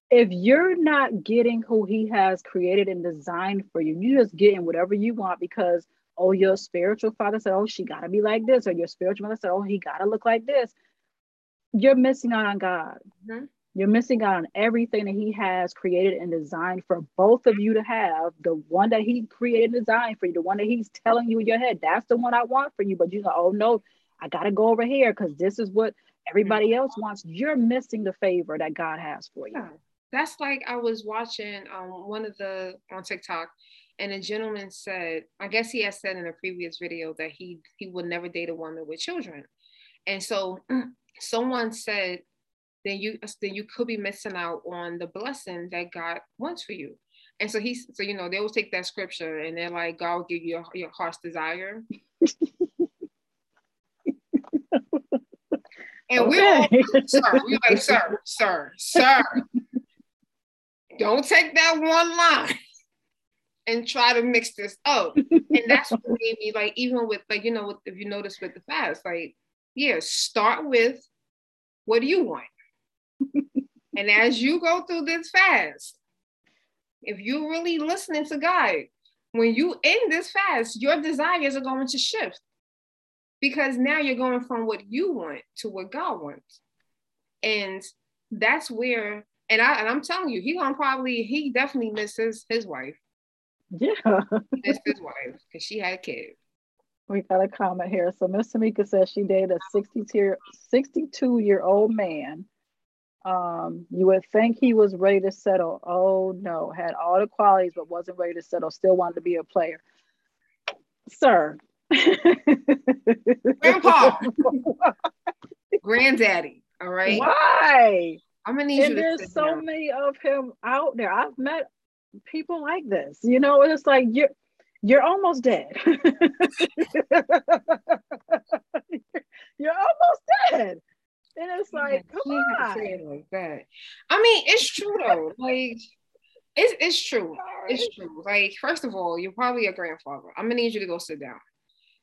if you're not getting who he has created and designed for you, you're just getting whatever you want because oh, your spiritual father said, oh, she got to be like this, or your spiritual mother said, oh, he got to look like this. You're missing out on God. Mm-hmm. You're missing out on everything that He has created and designed for both of you to have. The one that He created and designed for you, the one that He's telling you in your head, that's the one I want for you. But you go, oh no, I got to go over here because this is what everybody else wants. You're missing the favor that God has for you. Yeah. That's like I was watching um, one of the on TikTok and a gentleman said, I guess he has said in a previous video that he he would never date a woman with children. And so [CLEARS THROAT] someone said, then you then you could be missing out on the blessing that God wants for you. And so he's so you know they will take that scripture and they're like, God will give you your, your heart's desire. [LAUGHS] and okay. we're all, [LAUGHS] sir, we're like, sir, sir, sir. [LAUGHS] Don't take that one line and try to mix this up. [LAUGHS] and that's what made me like, even with like, you know, if you notice with the fast, like, yeah, start with what do you want? [LAUGHS] and as you go through this fast, if you're really listening to God, when you end this fast, your desires are going to shift because now you're going from what you want to what God wants. And that's where, and I and I'm telling you, he gonna probably he definitely misses his wife [LAUGHS] yeah. That's his wife because she had a kid. We got a comment here. So Miss Tamika says she dated a 62 62 year old man. Um, you would think he was ready to settle. Oh no, had all the qualities but wasn't ready to settle. Still wanted to be a player. Sir. [LAUGHS] Grandpa. Granddaddy. All right. Why? I'm gonna need and there's so many of him out there. I've met people like this. You know, it's like you're you're almost dead. [LAUGHS] you're almost dead. And it's like, yeah, come on. It like that. I mean, it's true though. like it's it's true. It's true. Like, first of all, you're probably a grandfather. I'm gonna need you to go sit down.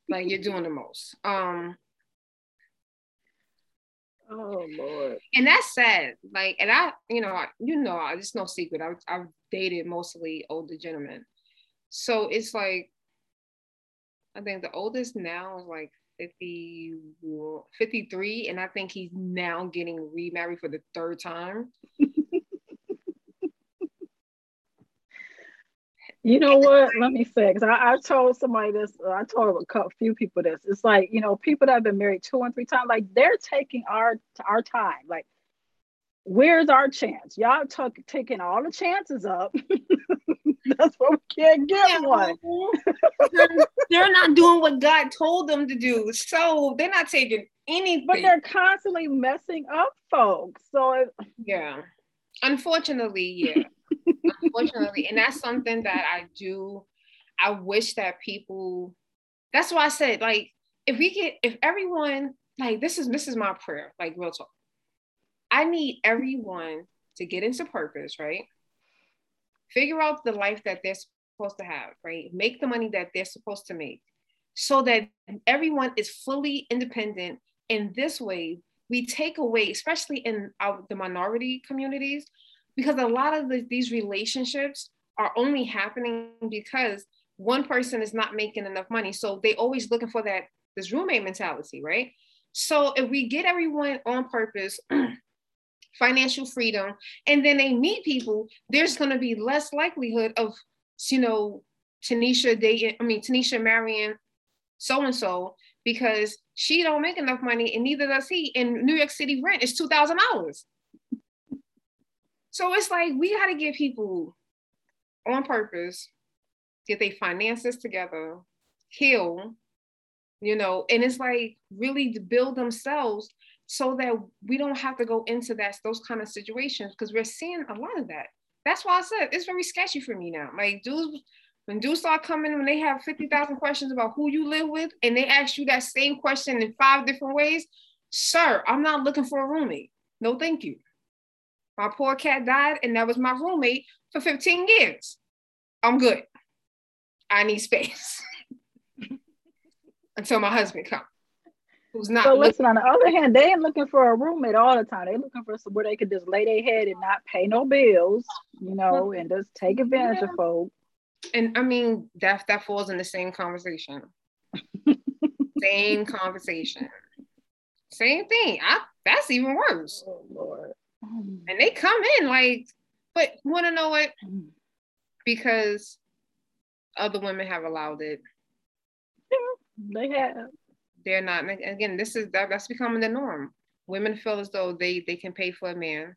Like you're doing the most. Um Oh Lord. And that's sad. Like, and I, you know, I, you know, it's no secret. I've, I've dated mostly older gentlemen. So it's like, I think the oldest now is like 50, 53. And I think he's now getting remarried for the third time. You know what? Let me say, because I, I, told somebody this, uh, I told a couple, few people this. It's like, you know, people that have been married two and three times, like they're taking our our time. Like, where's our chance? Y'all took taking all the chances up. [LAUGHS] That's why we can't get yeah. one. [LAUGHS] they're not doing what God told them to do. So they're not taking anything. But they're constantly messing up folks. So it, yeah. Unfortunately, yeah [LAUGHS] unfortunately. And that's something that I do. I wish that people, that's why I said, like, if we get, if everyone, like, this is, this is my prayer, like, real talk. I need everyone to get into purpose, right? Figure out the life that they're supposed to have, right? Make the money that they're supposed to make so that everyone is fully independent. In this way, we take away, especially in our, the minority communities, because a lot of the, these relationships are only happening because one person is not making enough money. So they always looking for that this roommate mentality, right? So if we get everyone on purpose, [CLEARS THROAT] financial freedom, and then they meet people, there's going to be less likelihood of, you know, Tanisha dating, I mean, Tanisha marrying so and so because she don't make enough money and neither does he. In New York City, rent is two thousand dollars. So it's like we got to get people on purpose, get their finances together, heal, you know, and it's like really to build themselves so that we don't have to go into that those kind of situations because we're seeing a lot of that. That's why I said it's very sketchy for me now. Like dudes, when dudes start coming, when they have 50,000 questions about who you live with, and they ask you that same question in five different ways, sir, I'm not looking for a roommate. No, thank you. My poor cat died, and that was my roommate for 15 years. I'm good. I need space [LAUGHS] until my husband comes. Who's not so listen, on the other hand, they ain't looking for a roommate all the time. They looking for somewhere they could just lay their head and not pay no bills, you know, and just take advantage yeah. of folks. And I mean that that falls in the same conversation. [LAUGHS] same conversation. Same thing. I that's even worse. Oh Lord. And they come in like, but want to know what? Mm. Because other women have allowed it. [LAUGHS] They have. They're not. Again, this is that, that's becoming the norm. Women feel as though they they can pay for a man.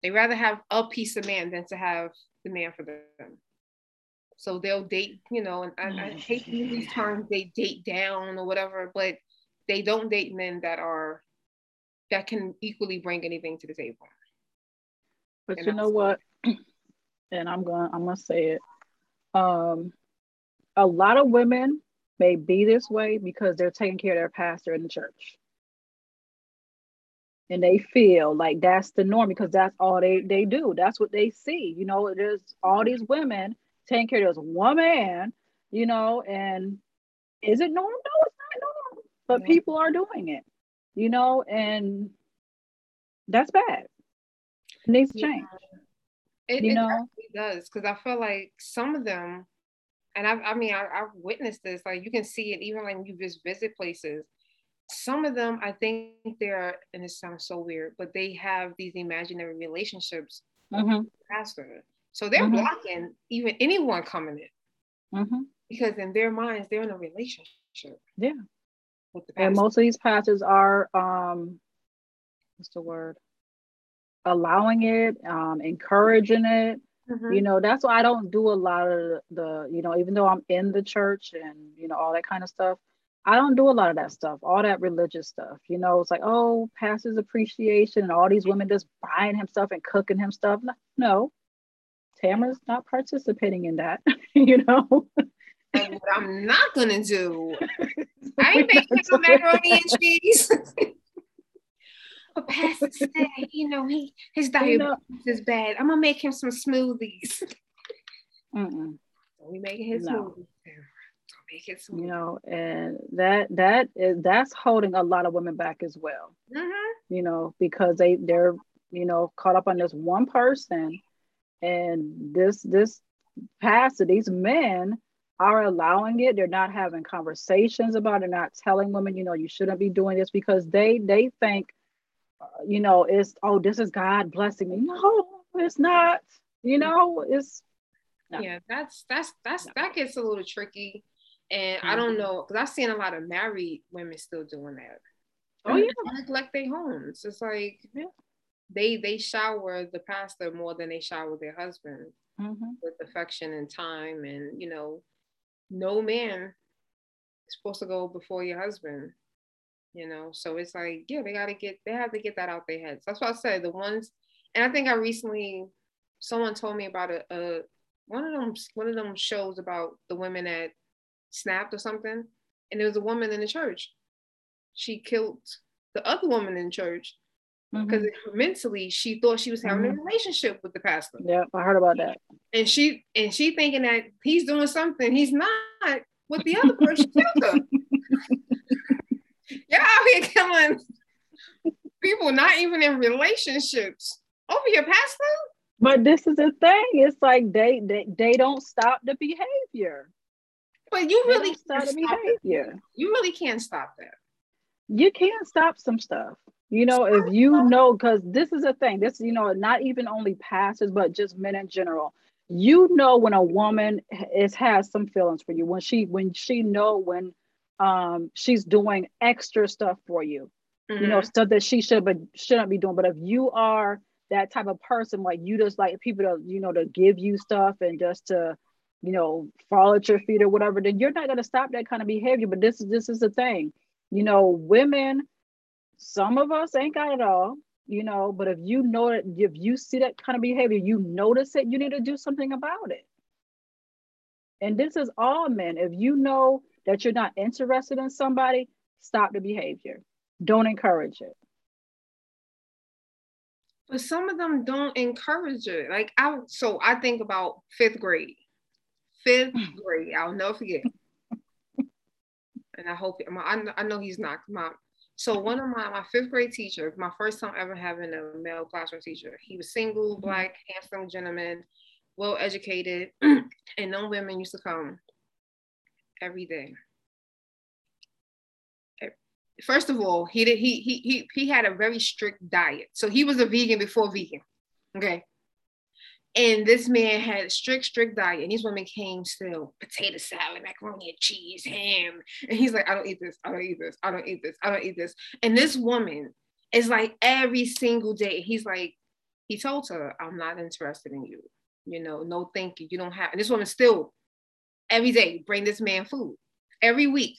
They rather have a piece of man than to have the man for them. So they'll date, you know, and I, I hate these terms. They date down or whatever, but they don't date men that are that can equally bring anything to the table. But and you know what? [CLEARS THROAT] and I'm gonna I'm gonna say it. Um, a lot of women may be this way because they're taking care of their pastor in the church. And they feel like that's the norm because that's all they, they do. That's what they see. You know, there's all these women taking care of this one man, you know, and is it normal? No, it's not normal. But yeah. people are doing it you know, and that's bad. It needs to change. It, you it know? does because I feel like some of them, and I, I mean, I, I've witnessed this. Like you can see it even when you just visit places. Some of them, I think they're, and it sounds so weird, but they have these imaginary relationships mm-hmm. with the pastor. So they're mm-hmm. blocking even anyone coming in mm-hmm. because in their minds they're in a relationship. Yeah and most of these pastors are um what's the word? Allowing it um encouraging it. Mm-hmm. you know that's why i don't do a lot of the you know even though i'm in the church and you know all that kind of stuff i don't do a lot of that stuff all that religious stuff. You know it's like oh pastor's appreciation and all these women just buying him stuff and cooking him stuff. No tamara's not participating in that [LAUGHS] you know and what i'm not gonna do [LAUGHS] I ain't making no macaroni and cheese. [LAUGHS] but Pastor said, you know, he his diabetes is bad. I'm gonna make him some smoothies. Mm-mm. We making his no. smoothies. You know, and that that is that's holding a lot of women back as well. Mm-hmm. You know, because they they're you know caught up on this one person, and this this pastor, these men are allowing it they're not having conversations about it not telling women you know you shouldn't be doing this because they they think uh, you know it's oh this is god blessing me no it's not you know it's no. yeah that's that's that's no. that gets a little tricky and mm-hmm. i don't know because i've seen a lot of married women still doing that oh yeah neglect their homes it's like yeah. they they shower the pastor more than they shower their husband mm-hmm. with affection and time and you know no man is supposed to go before your husband you know? So it's like yeah they got to get they have to get that out their heads. That's what i said the ones and i think i recently someone told me about a, a one of them one of them shows about the women that snapped or something and there was a woman in the church. She killed the other woman in church because mm-hmm. mentally she thought she was having mm-hmm. a relationship with the pastor. Yeah, I heard about that. And she and she thinking that he's doing something he's not with the other person. You're [LAUGHS] out here killing people not even in relationships over your pastor. But this is the thing. It's like they they, they don't stop the behavior. But you really stop the behavior. You really can't stop that. You can't stop some stuff. You know, if you know, because this is a thing. This, you know, not even only pastors, but just men in general. You know when a woman is has some feelings for you. When she when she know when um she's doing extra stuff for you. Mm-hmm. You know, mm-hmm. stuff that she should but shouldn't be doing. But if you are that type of person, like you just like people to, you know, to give you stuff and just to, you know, fall at your feet or whatever, then you're not gonna stop that kind of behavior. But this is this is the thing. You know, women some of us ain't got it all, you know, but if you know it, if you see that kind of behavior, you notice it, you need to do something about it. And this is all men. If you know that you're not interested in somebody, stop the behavior. Don't encourage it. But some of them don't encourage it. Like I so I think about fifth grade. Fifth mm. grade, I'll never forget. [LAUGHS] and I hope I, I know he's not my so one of my, my fifth grade teachers, my first time ever having a male classroom teacher, he was single, mm-hmm. black, handsome gentleman, well educated, [CLEARS THROAT] and no women used to come every day. First of all, he did he he he he had a very strict diet. So he was a vegan before vegan. Okay. And this man had a strict, strict diet. And these women came still potato salad, macaroni and cheese, ham. And he's like, I don't eat this. I don't eat this. I don't eat this. I don't eat this. And this woman is like every single day. He's like, he told her, I'm not interested in you. You know, no thank you. You don't have. And this woman still every day bring this man food. Every week,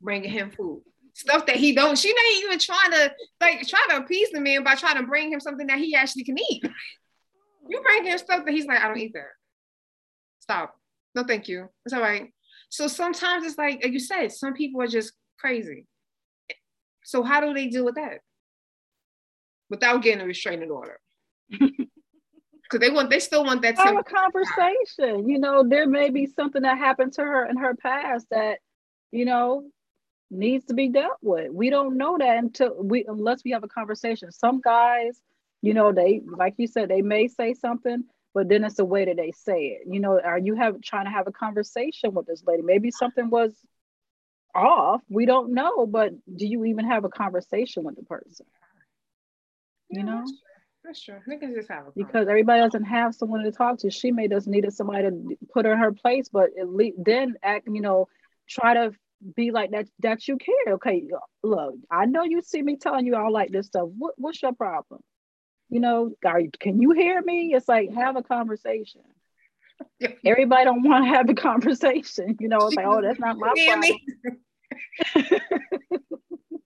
bringing him food. Stuff that he don't. She not even trying to like try to appease the man by trying to bring him something that he actually can eat. [LAUGHS] You bring him stuff that he's like, I don't eat that. Stop. No, thank you. It's all right. So sometimes it's like, like you said, some people are just crazy. So how do they deal with that? Without getting a restraining order. [LAUGHS] Because they want, they still want that. Have a conversation. You know, there may be something that happened to her in her past that, you know, needs to be dealt with. We don't know that until we, unless we have a conversation. Some guys you know they like you said they may say something but then it's the way that they say it you know are you have trying to have a conversation with this lady maybe something was off we don't know but do you even have a conversation with the person you know that's true. Niggas just have a because everybody doesn't have someone to talk to. She may just needed somebody to put her in her place, but at least then act, you know, try to be like that that you care. Okay, look, I know you see me telling you all like this stuff. What, what's your problem? You know, are, can you hear me? It's like have a conversation. Everybody don't want to have a conversation. You know, it's like, oh, that's not my problem. [LAUGHS]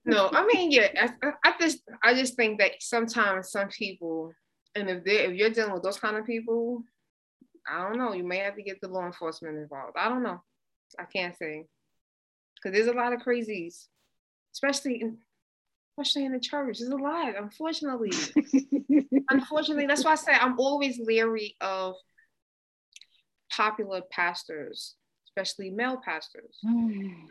no, I mean, yeah, I, I, just I just think that sometimes some people, and if they if you're dealing with those kind of people, I don't know, you may have to get the law enforcement involved. I don't know. I can't say. Because there's a lot of crazies, especially in especially in the church. There's a lot, unfortunately. [LAUGHS] unfortunately, that's why I say I'm always leery of popular pastors, especially male pastors. Mm.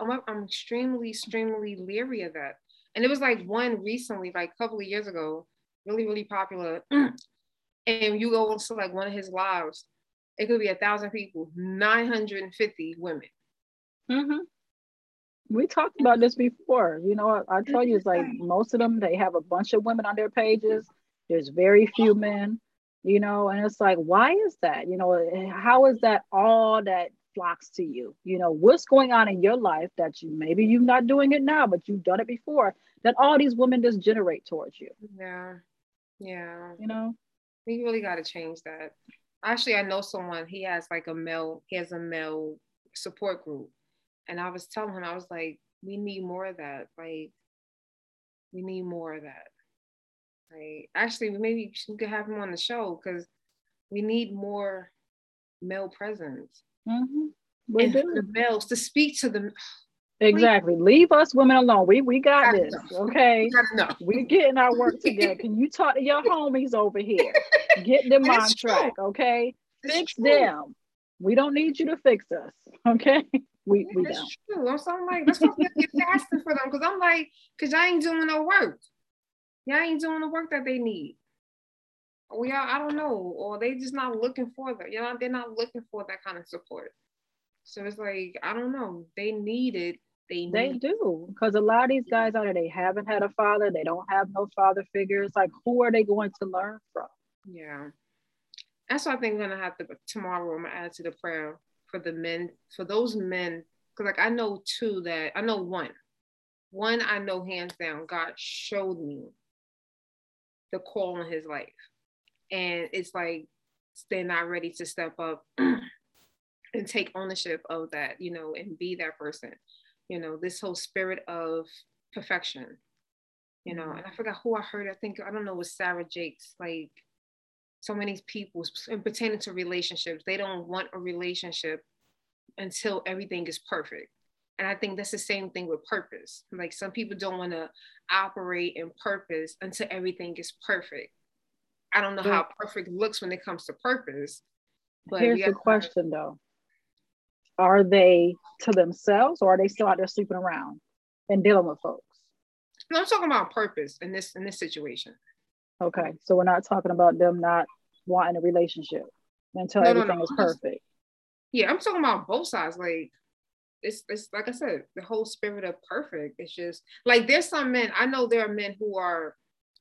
I'm, I'm extremely, extremely leery of that. And it was like one recently, like a couple of years ago, really, really popular. [CLEARS THROAT] and you go to like one of his lives, it could be a thousand people, 950 women. Mm-hmm we talked about this before. You know, I, I tell you, it's like most of them, they have a bunch of women on their pages. There's very few men, you know, and it's like, why is that? You know, how is that all that flocks to you? You know, what's going on in your life that you maybe you're not doing it now, but you've done it before, that all these women just generate towards you. Yeah. Yeah. You know, we really got to change that. Actually, I know someone, he has like a male, he has a male support group and I was telling him, I was like, we need more of that. Like, we need more of that. Like, actually, maybe we could have him on the show because we need more male presence. Mm-hmm. We do. the males to speak to them. Exactly. Leave us women alone. We we got this. Okay. We're getting our work [LAUGHS] together. Can you talk to your homies over here? [LAUGHS] Get them on track. Okay. It's fix true. them. We don't need you to fix us. [LAUGHS] Okay. We we that's don't. True. I'm so I'm like, that's why get faster for them because I'm like, because y'all ain't doing no work. Y'all ain't doing the work that they need. Or yeah, I don't know, or they just not looking for that. You know, they're not looking for that kind of support. So it's like I don't know. They need it. They need they do because a lot of these guys out there they haven't had a father. They don't have no father figures. Like who are they going to learn from? Yeah, that's what I think I'm gonna have to tomorrow. I'm gonna add to the prayer for the men, for those men, because like I know two that I know one, one I know hands down. God showed me the call in his life, and it's like they're not ready to step up [CLEARS THROAT] and take ownership of that, you know, and be that person. You know, this whole spirit of perfection. You know, mm-hmm. and I forgot who I heard. I think I don't know. Was Sarah Jakes. Like so many people, and pertaining to relationships, they don't want a relationship until everything is perfect. And I think that's the same thing with purpose. Like some people don't want to operate in purpose until everything is perfect. I don't know how perfect looks when it comes to purpose. But here's the question though are they to themselves or are they still out there sleeping around and dealing with folks? No, I'm talking about purpose in this in this situation. Okay, so we're not talking about them not wanting a relationship until no, everything no, no. is perfect. Yeah, I'm talking about both sides. Like it's it's like I said, the whole spirit of perfect. It's just like there's some men. I know there are men who are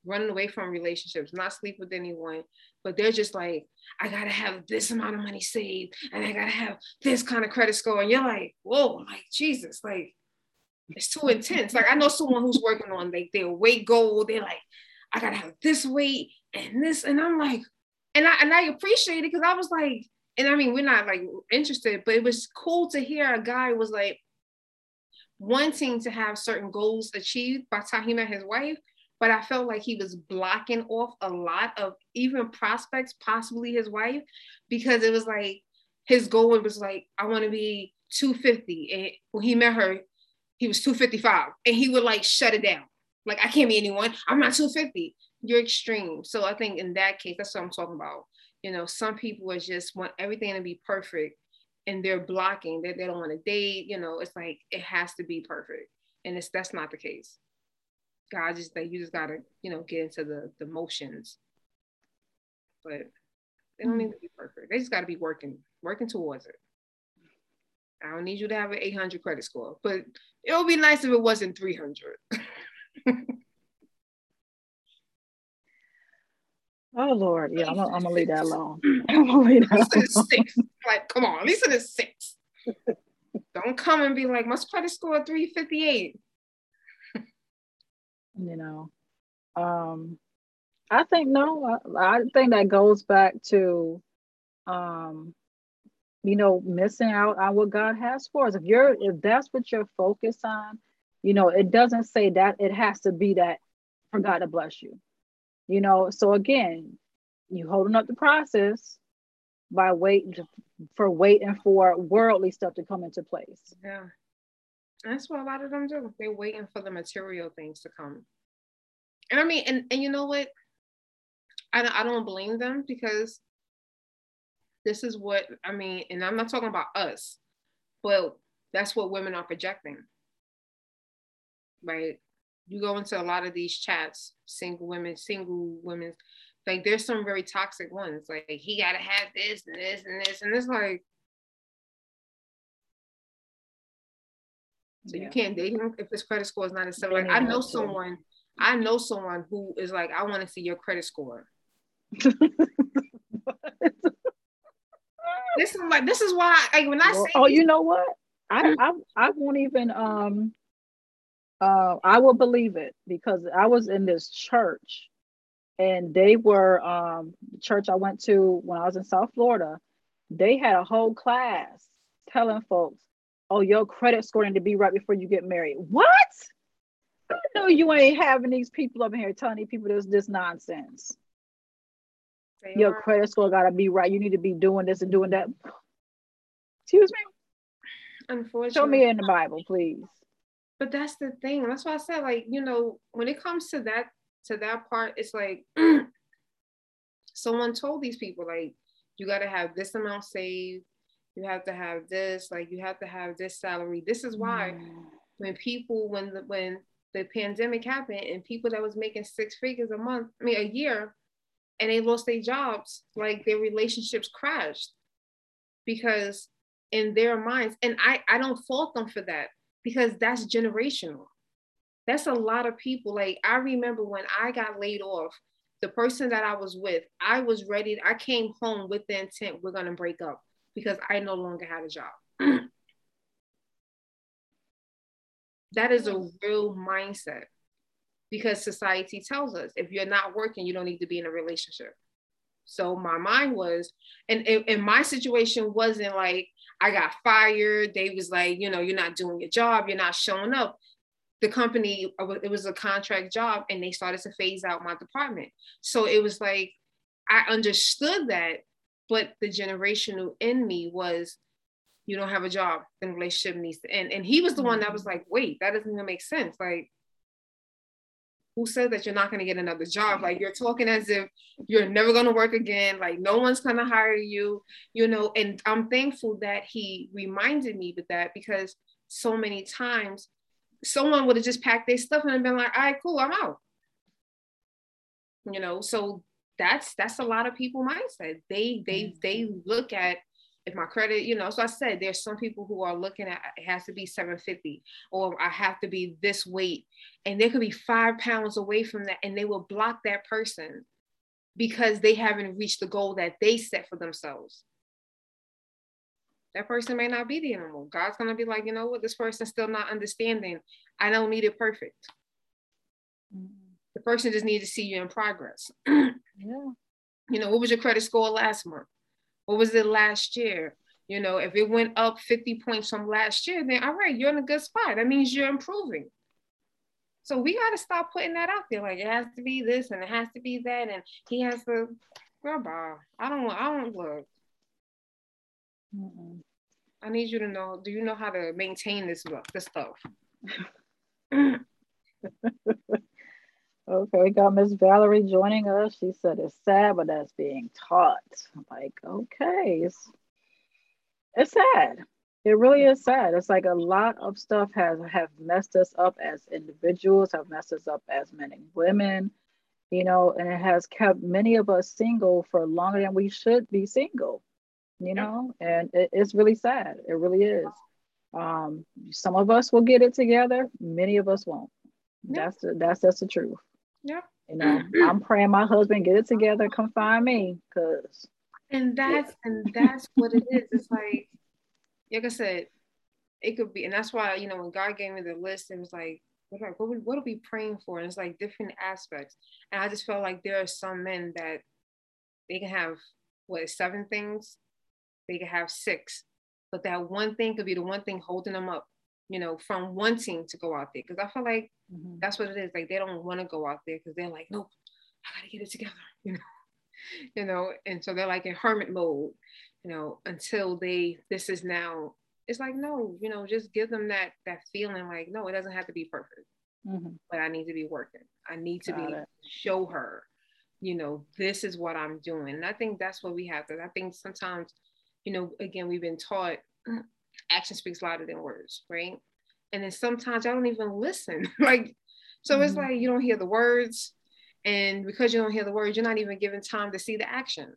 running away from relationships, not sleep with anyone, but they're just like, I gotta have this amount of money saved and I gotta have this kind of credit score. And you're like, whoa, like Jesus, like it's too intense. Like I know someone who's working on like their weight goal. They're like, I gotta have this weight and this, and I'm like, and I and I appreciate it because I was like, and I mean, we're not like interested, but it was cool to hear a guy was like wanting to have certain goals achieved by time he met his wife, but I felt like he was blocking off a lot of even prospects, possibly his wife, because it was like his goal was like, I want to be 250. And when he met her, he was 255. And he would like shut it down. Like, I can't be anyone. I'm not 250. You're extreme. So I think in that case, that's what I'm talking about. You know, some people are just want everything to be perfect and they're blocking that they, they don't want to date. You know, it's like it has to be perfect. And it's that's not the case. God just that you just gotta, you know, get into the the motions. But they don't hmm. need to be perfect. They just gotta be working, working towards it. I don't need you to have an 800 credit score, but it would be nice if it wasn't 300. [LAUGHS] [LAUGHS] oh Lord, yeah, I'm gonna, I'm gonna leave that alone. [LAUGHS] [LAUGHS] I'm gonna leave that alone. Six. Like, come on, at least it is six. don't come and be like, my credit score 358 you know um i think no I, I, think that goes back to um you know missing out on what god has for us if you're if that's what you're focused on you know it doesn't say that it has to be that for god to bless you you know so again you holding up the process by waiting for waiting for worldly stuff to come into place yeah that's what a lot of them do. They're waiting for the material things to come. And I mean, and, and you know what? I I don't blame them because this is what I mean, and I'm not talking about us, but that's what women are projecting. Right? You go into a lot of these chats, single women, single women, like there's some very toxic ones. Like he gotta have this and this and this, and it's like So yeah. you can't date him if his credit score is not a seven. Like I know someone, I know someone who is like, I want to see your credit score. [LAUGHS] this is like this is why like when I say Oh, you know what? I I I won't even um uh I will believe it because I was in this church and they were um the church I went to when I was in South Florida, they had a whole class telling folks oh, your credit score need to be right before you get married. What? I know you ain't having these people up here telling these people this this nonsense. They your are. credit score gotta be right. You need to be doing this and doing that. Excuse me. Unfortunately, show me in the Bible, please. But that's the thing. That's why I said, like, you know, when it comes to that to that part, it's like [CLEARS THROAT] someone told these people, like, you gotta have this amount saved you have to have this, like you have to have this salary. This is why mm. when people, when the when the pandemic happened and people that was making six figures a month, I mean a year, and they lost their jobs, like their relationships crashed because in their minds, and I, I don't fault them for that because that's generational. That's a lot of people. Like I remember when I got laid off, the person that I was with, I was ready. I came home with the intent we're gonna break up because I no longer had a job. [CLEARS THROAT] that is a hmm. real mindset because society tells us if you're not working, you don't need to be in a relationship. So my mind was, and, and my situation wasn't like I got fired. They was like, you know, you're not doing your job, you're not showing up. The company, it was a contract job, and they started to phase out my department. So it was like I understood that, but the generational in me was, you don't have a job, then relationship needs to end. And he was the one that was mm-hmm. like, wait, that doesn't even make sense. Like who said that you're not going to get another job? Mm-hmm. Like you're talking as if you're never going to work again like no one's going to hire you you know? And i'm thankful that he reminded me of that because so many times someone would have just packed their stuff and been like all right cool i'm out. You know? So that's that's a lot of people mindset. They they mm-hmm. they look at if my credit, you know, so I said there's some people who are looking at it has to be 750 or I have to be this weight. And they could be five pounds away from that and they will block that person because they haven't reached the goal that they set for themselves. That person may not be the animal. God's gonna be like, you know what, this person's still not understanding. I don't need it perfect. Mm-hmm. The person just needs to see you in progress. [CLEARS THROAT] yeah. You know, what was your credit score last month? What was it last year? You know, if it went up 50 points from last year, then all right, you're in a good spot. That means you're improving. So we got to stop putting that out there. Like it has to be this and it has to be that, and he has to. Girl, bye. I don't want. I don't look. Mm-mm. I need you to know. Do you know how to maintain this this stuff? [LAUGHS] Okay, we got Miss Valerie joining us. She said it's sad, but that's being taught. I'm like, okay, it's it's sad. It really is sad. It's like a lot of stuff has have messed us up as individuals, have messed us up as men and women, you know, and it has kept many of us single for longer than we should be single, you know, and it, it's really sad. It really is. Um, some of us will get it together, many of us won't. That's the, that's that's the truth. Yeah. You know, I'm praying my husband get it together, come find me, cause. And that's yeah. and that's what it is. It's like, like I said, it could be, and that's why you know when God gave me the list, it was like, what are, what, what are we praying for? And it's like different aspects. And I just felt like there are some men that they can have what seven things, they can have six, but that one thing could be the one thing holding them up you know, from wanting to go out there. Because I feel like mm-hmm. that's what it is. Like they don't want to go out there because they're like, nope, I gotta get it together, [LAUGHS] you know, you know, and so they're like in hermit mode, you know, until they this is now. It's like no, you know, just give them that that feeling like no, it doesn't have to be perfect, mm-hmm. but I need to be working. I need to Got be it. show her, you know, this is what I'm doing. And I think that's what we have to. I think sometimes, you know, again, we've been taught action speaks louder than words, right? And then sometimes I don't even listen. [LAUGHS] like, so mm-hmm. it's like you don't hear the words. And because you don't hear the words, you're not even given time to see the action.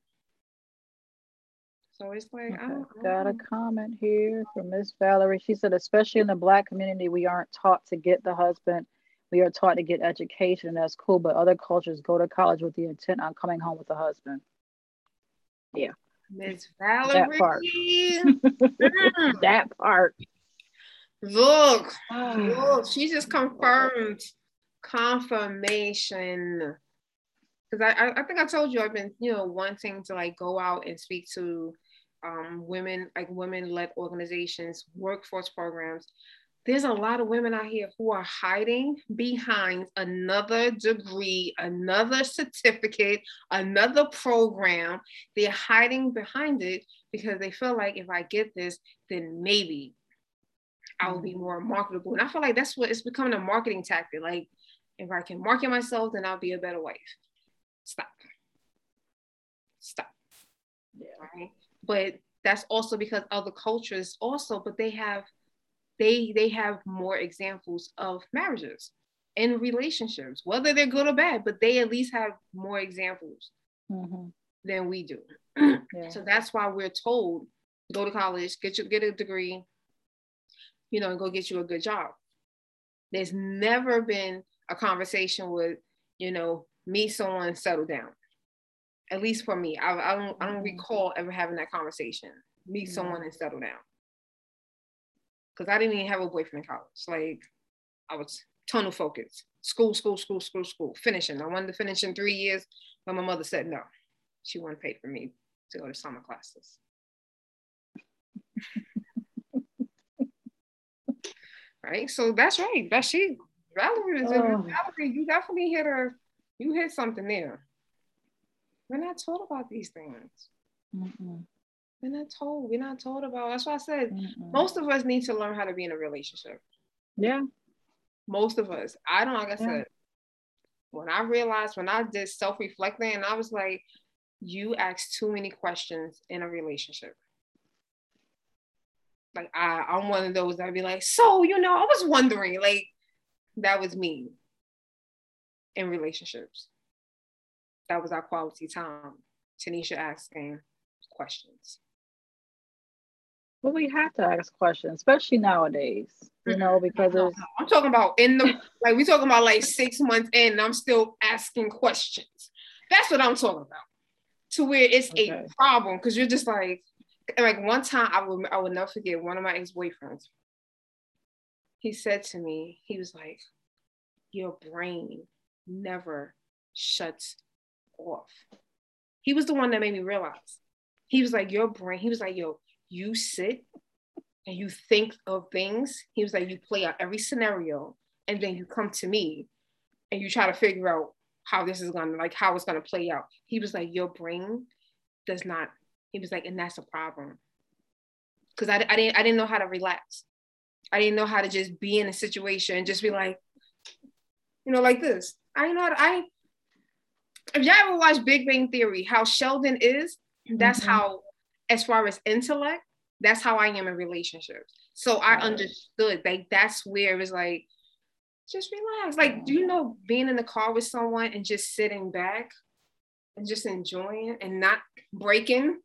So it's like, okay. I don't, I got a comment here from Miss Valerie. She said, especially in the Black community, we aren't taught to get the husband. We are taught to get education, and that's cool. But other cultures go to college with the intent on coming home with a husband. Yeah. Miss Valerie. That part. [LAUGHS] that part. Look, look, she just confirmed confirmation. Because I, I, I think I told you I've been, you know, wanting to like go out and speak to um, women, like women-led organizations, workforce programs, there's a lot of women out here who are hiding behind another degree, another certificate, another program. They're hiding behind it because they feel like if I get this, then maybe I'll be mm-hmm. more marketable. And I feel like that's what it's becoming a marketing tactic. Like, if I can market myself, then I'll be a better wife. Stop. Stop. Yeah. Right. But that's also because other cultures also, but they have they they have more examples of marriages and relationships, whether they're good or bad, but they at least have more examples. mm-hmm. than we do. [CLEARS THROAT] yeah. So that's why we're told go to college, get you get a degree, you know, and go get you a good job. There's never been a conversation with, you know, meet someone, settle down. At least for me, I, I don't I don't mm-hmm. recall ever having that conversation. Meet mm-hmm. someone and settle down. Cause I didn't even have a boyfriend in college. Like I was tunnel focused. School, school, school, school, school. Finishing. I wanted to finish in three years, but my mother said no. She wouldn't pay for me to go to summer classes. [LAUGHS] right? So that's right. That's she. Valerie is oh. Valerie, you definitely hit her, you hit something there. We're not told about these things. Mm-mm. We're not told. We're not told about. That's why I said Mm-mm. most of us need to learn how to be in a relationship. Yeah. Most of us. I don't like I yeah. said. When I realized when I did self-reflecting and I was like, you ask too many questions in a relationship like I, I'm one of those that'd be like, so you know, I was wondering, like that was me in relationships. That was our quality time. Tanisha asking questions. Well, we have to ask questions, especially nowadays, you know, mm-hmm. because no, I'm talking about in the [LAUGHS] like we talking about like six months in, I'm still asking questions. That's what I'm talking about. To where it's okay. a problem because you're just like, like one time I will I will never forget one of my ex-boyfriends. He said to me, he was like, Your brain never shuts off. He was the one that made me realize. He was like, Your brain, he was like, Yo, you sit and you think of things. He was like, You play out every scenario, and then you come to me and you try to figure out how this is gonna like how it's gonna play out. He was like, Your brain does not he was like, and that's a problem. Cause I, I didn't I didn't know how to relax. I didn't know how to just be in a situation and just be like, you know, like this. I didn't know how to, I if y'all ever watch Big Bang Theory, how Sheldon is, that's mm-hmm. how, as far as intellect, that's how I am in relationships. So I understood like that's where it's like, just relax. Like, do you mm-hmm. know being in the car with someone and just sitting back and just enjoying and not breaking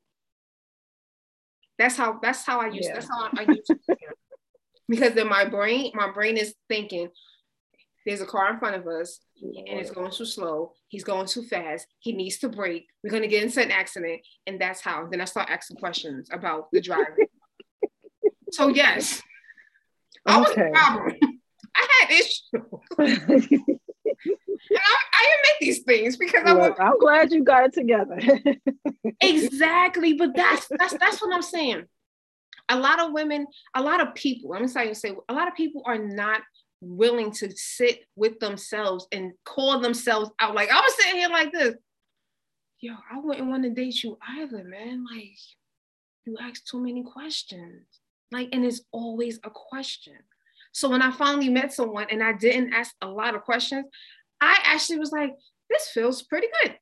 that's how that's how I use yeah. that's how I, use it. [LAUGHS] because then my brain my brain is thinking there's a car in front of us and it's going too slow. He's going too fast. He needs to brake. We're gonna get into an accident, and that's how. Then I start asking questions about the driver. [LAUGHS] so yes, I was okay. problem. [LAUGHS] I had issues. [LAUGHS] I, I admit these things because Look, I am glad you got it together. exactly, but that's that's that's what I'm saying. A lot of women, a lot of people. I'm sorry to say, a lot of people are not willing to sit with themselves and call themselves out. Like I was sitting here like this. Yo, I wouldn't want to date you either, man. Like you ask too many questions. Like, and it's always a question. So when I finally met someone and I didn't ask a lot of questions, I actually was like, this feels pretty good.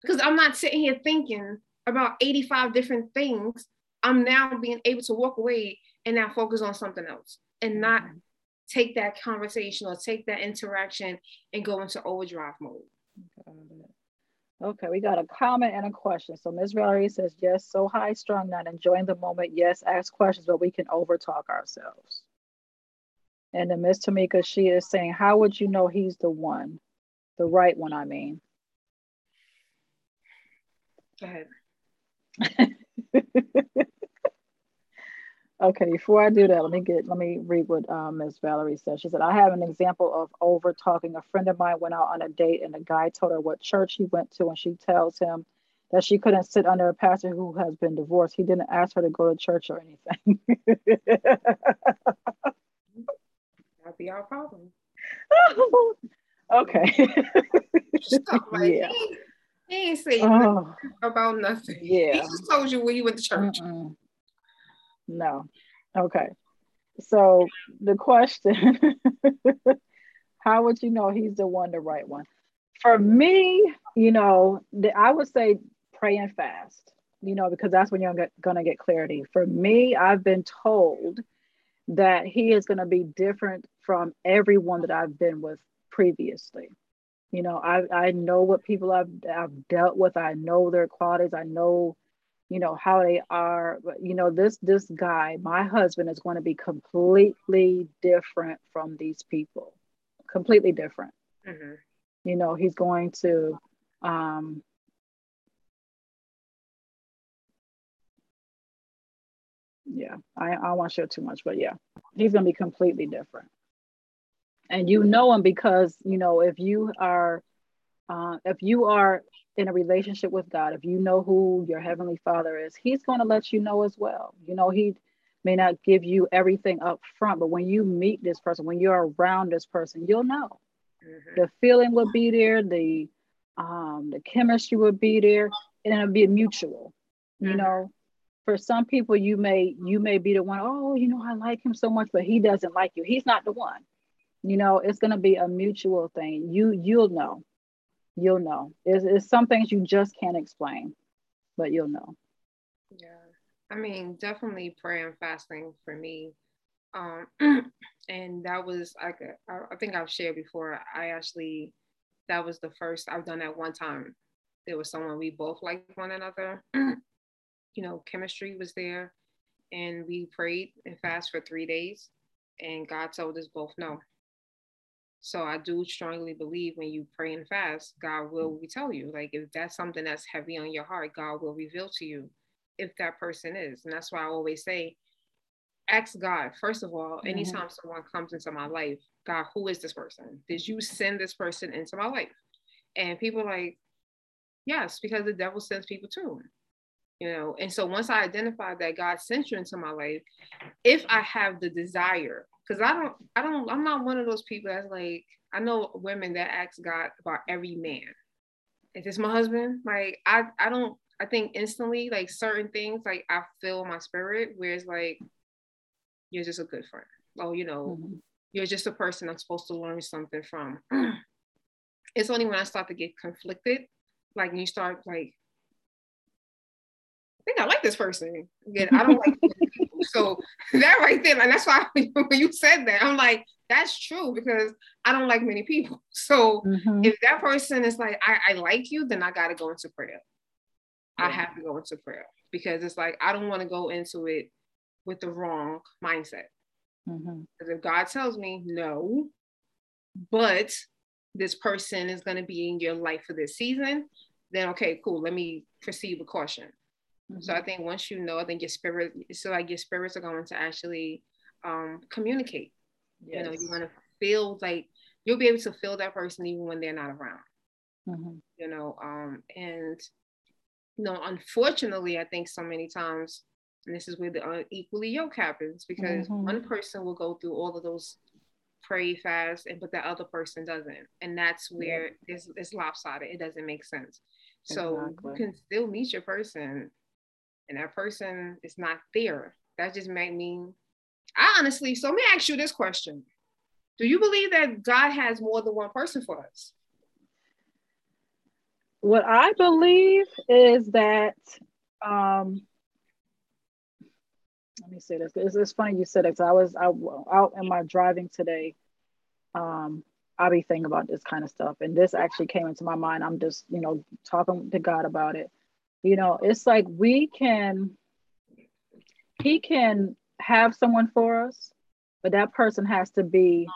Because I'm not sitting here thinking about 85 different things. I'm now being able to walk away and now focus on something else and not mm-hmm. Take that conversation or take that interaction and go into overdrive mode. Okay, we got a comment and a question. So Ms. Valerie says, yes, so high strung, not enjoying the moment. Yes, ask questions, but we can overtalk ourselves. And then Miss Tamika, she is saying, How would you know he's the one? The right one, I mean. Go ahead. [LAUGHS] okay, before I do that, let me get let me read what um, Ms. Valerie said. She said, I have an example of over talking. A friend of mine went out on a date and the guy told her what church he went to, and she tells him that she couldn't sit under a pastor who has been divorced. He didn't ask her to go to church or anything. [LAUGHS] That'd be our problem. [LAUGHS] okay. like, yeah. He, he ain't saying oh. about nothing. Yeah. He just told you when you went to church. Mm-mm. No. Okay. So the question [LAUGHS] how would you know he's the one, the right one? For me, you know, the, I would say pray and fast, you know, because that's when you're going to get clarity. For me, I've been told that he is going to be different from everyone that I've been with previously. You know, I, I know what people I've, I've dealt with. I know their qualities. I know, you know, how they are. You know, this, this guy, my husband is going to be completely different from these people, completely different. Mm-hmm. You know, he's going to, um, yeah, I, I want to share too much, but yeah, he's going to be completely different and you know him because you know if you are uh, if you are in a relationship with god if you know who your heavenly father is he's going to let you know as well. You know he may not give you everything up front but when you meet this person when you're around this person you'll know. Mm-hmm. the feeling will be there the um the chemistry will be there and it'll be mutual mm-hmm. you know. For some people you may you may be the one oh you know i like him so much but he doesn't like you. He's not the one. You know it's going to be a mutual thing. You you'll know you'll know. It's, it's some things you just can't explain but you'll know. Yeah. I mean definitely prayer and fasting for me. Um [CLEARS THROAT] and that was I, I think i've shared before i actually that was the first i've done that one time. There was someone we both liked one another. [CLEARS THROAT] You know chemistry was there and we prayed and fast for three days and god told us both no so I do strongly believe when you pray and fast, God will tell you. Like if that's something that's heavy on your heart, God will reveal to you if that person is. And that's why I always say, ask God, first of all, mm-hmm. anytime mm-hmm. someone comes into my life, God, who is this person? Did you send this person into my life? And people like, yes, because the devil sends people too. You know, and so once I identify that God sent you into my life, if I have the desire because I don't, I don't, I'm not one of those people that's like, I know women that ask God about every man. Is this my husband? Like, I, I don't, I think instantly, like certain things, like I feel my spirit, where it's like, you're just a good friend. Oh, you know, mm-hmm. you're just a person I'm supposed to learn something from. [CLEARS THROAT] it's only when I start to get conflicted, like you start like, I think I like this person. Again, I don't like [LAUGHS] so that right there, and that's why [LAUGHS] when you said that, I'm like, that's true because I don't like many people. [LAUGHS] So mm-hmm. if that person is like, I, I like you, then I got to go into prayer. Yeah. I have to go into prayer because it's like, I don't want to go into it with the wrong mindset. Mm-hmm. Because if God tells me no, but this person is going to be in your life for this season, then okay, cool. Let me proceed with caution. Mm-hmm. So I think once you know, I think your spirit, so like your spirits are going to actually um, communicate. Yes. You know, you're going to feel like you'll be able to feel that person even when they're not around. Mm-hmm. You know, um, and you know, unfortunately, I think so many times, and this is where the unequally yoke happens because mm-hmm. one person will go through all of those pray fast, and but the other person doesn't, and that's where yeah. it's, it's lopsided. It doesn't make sense. So exactly. you can still meet your person and that person is not there. That just might mean, I honestly, so let me ask you this question. Do you believe that God has more than one person for us? What I believe is that, um, let me say this. It's, it's funny you said it. I was out, out in my driving today. Um, I'll be thinking about this kind of stuff. And this actually came into my mind. I'm just, you know, talking to God about it you know it's like we can he can have someone for us but that person has to be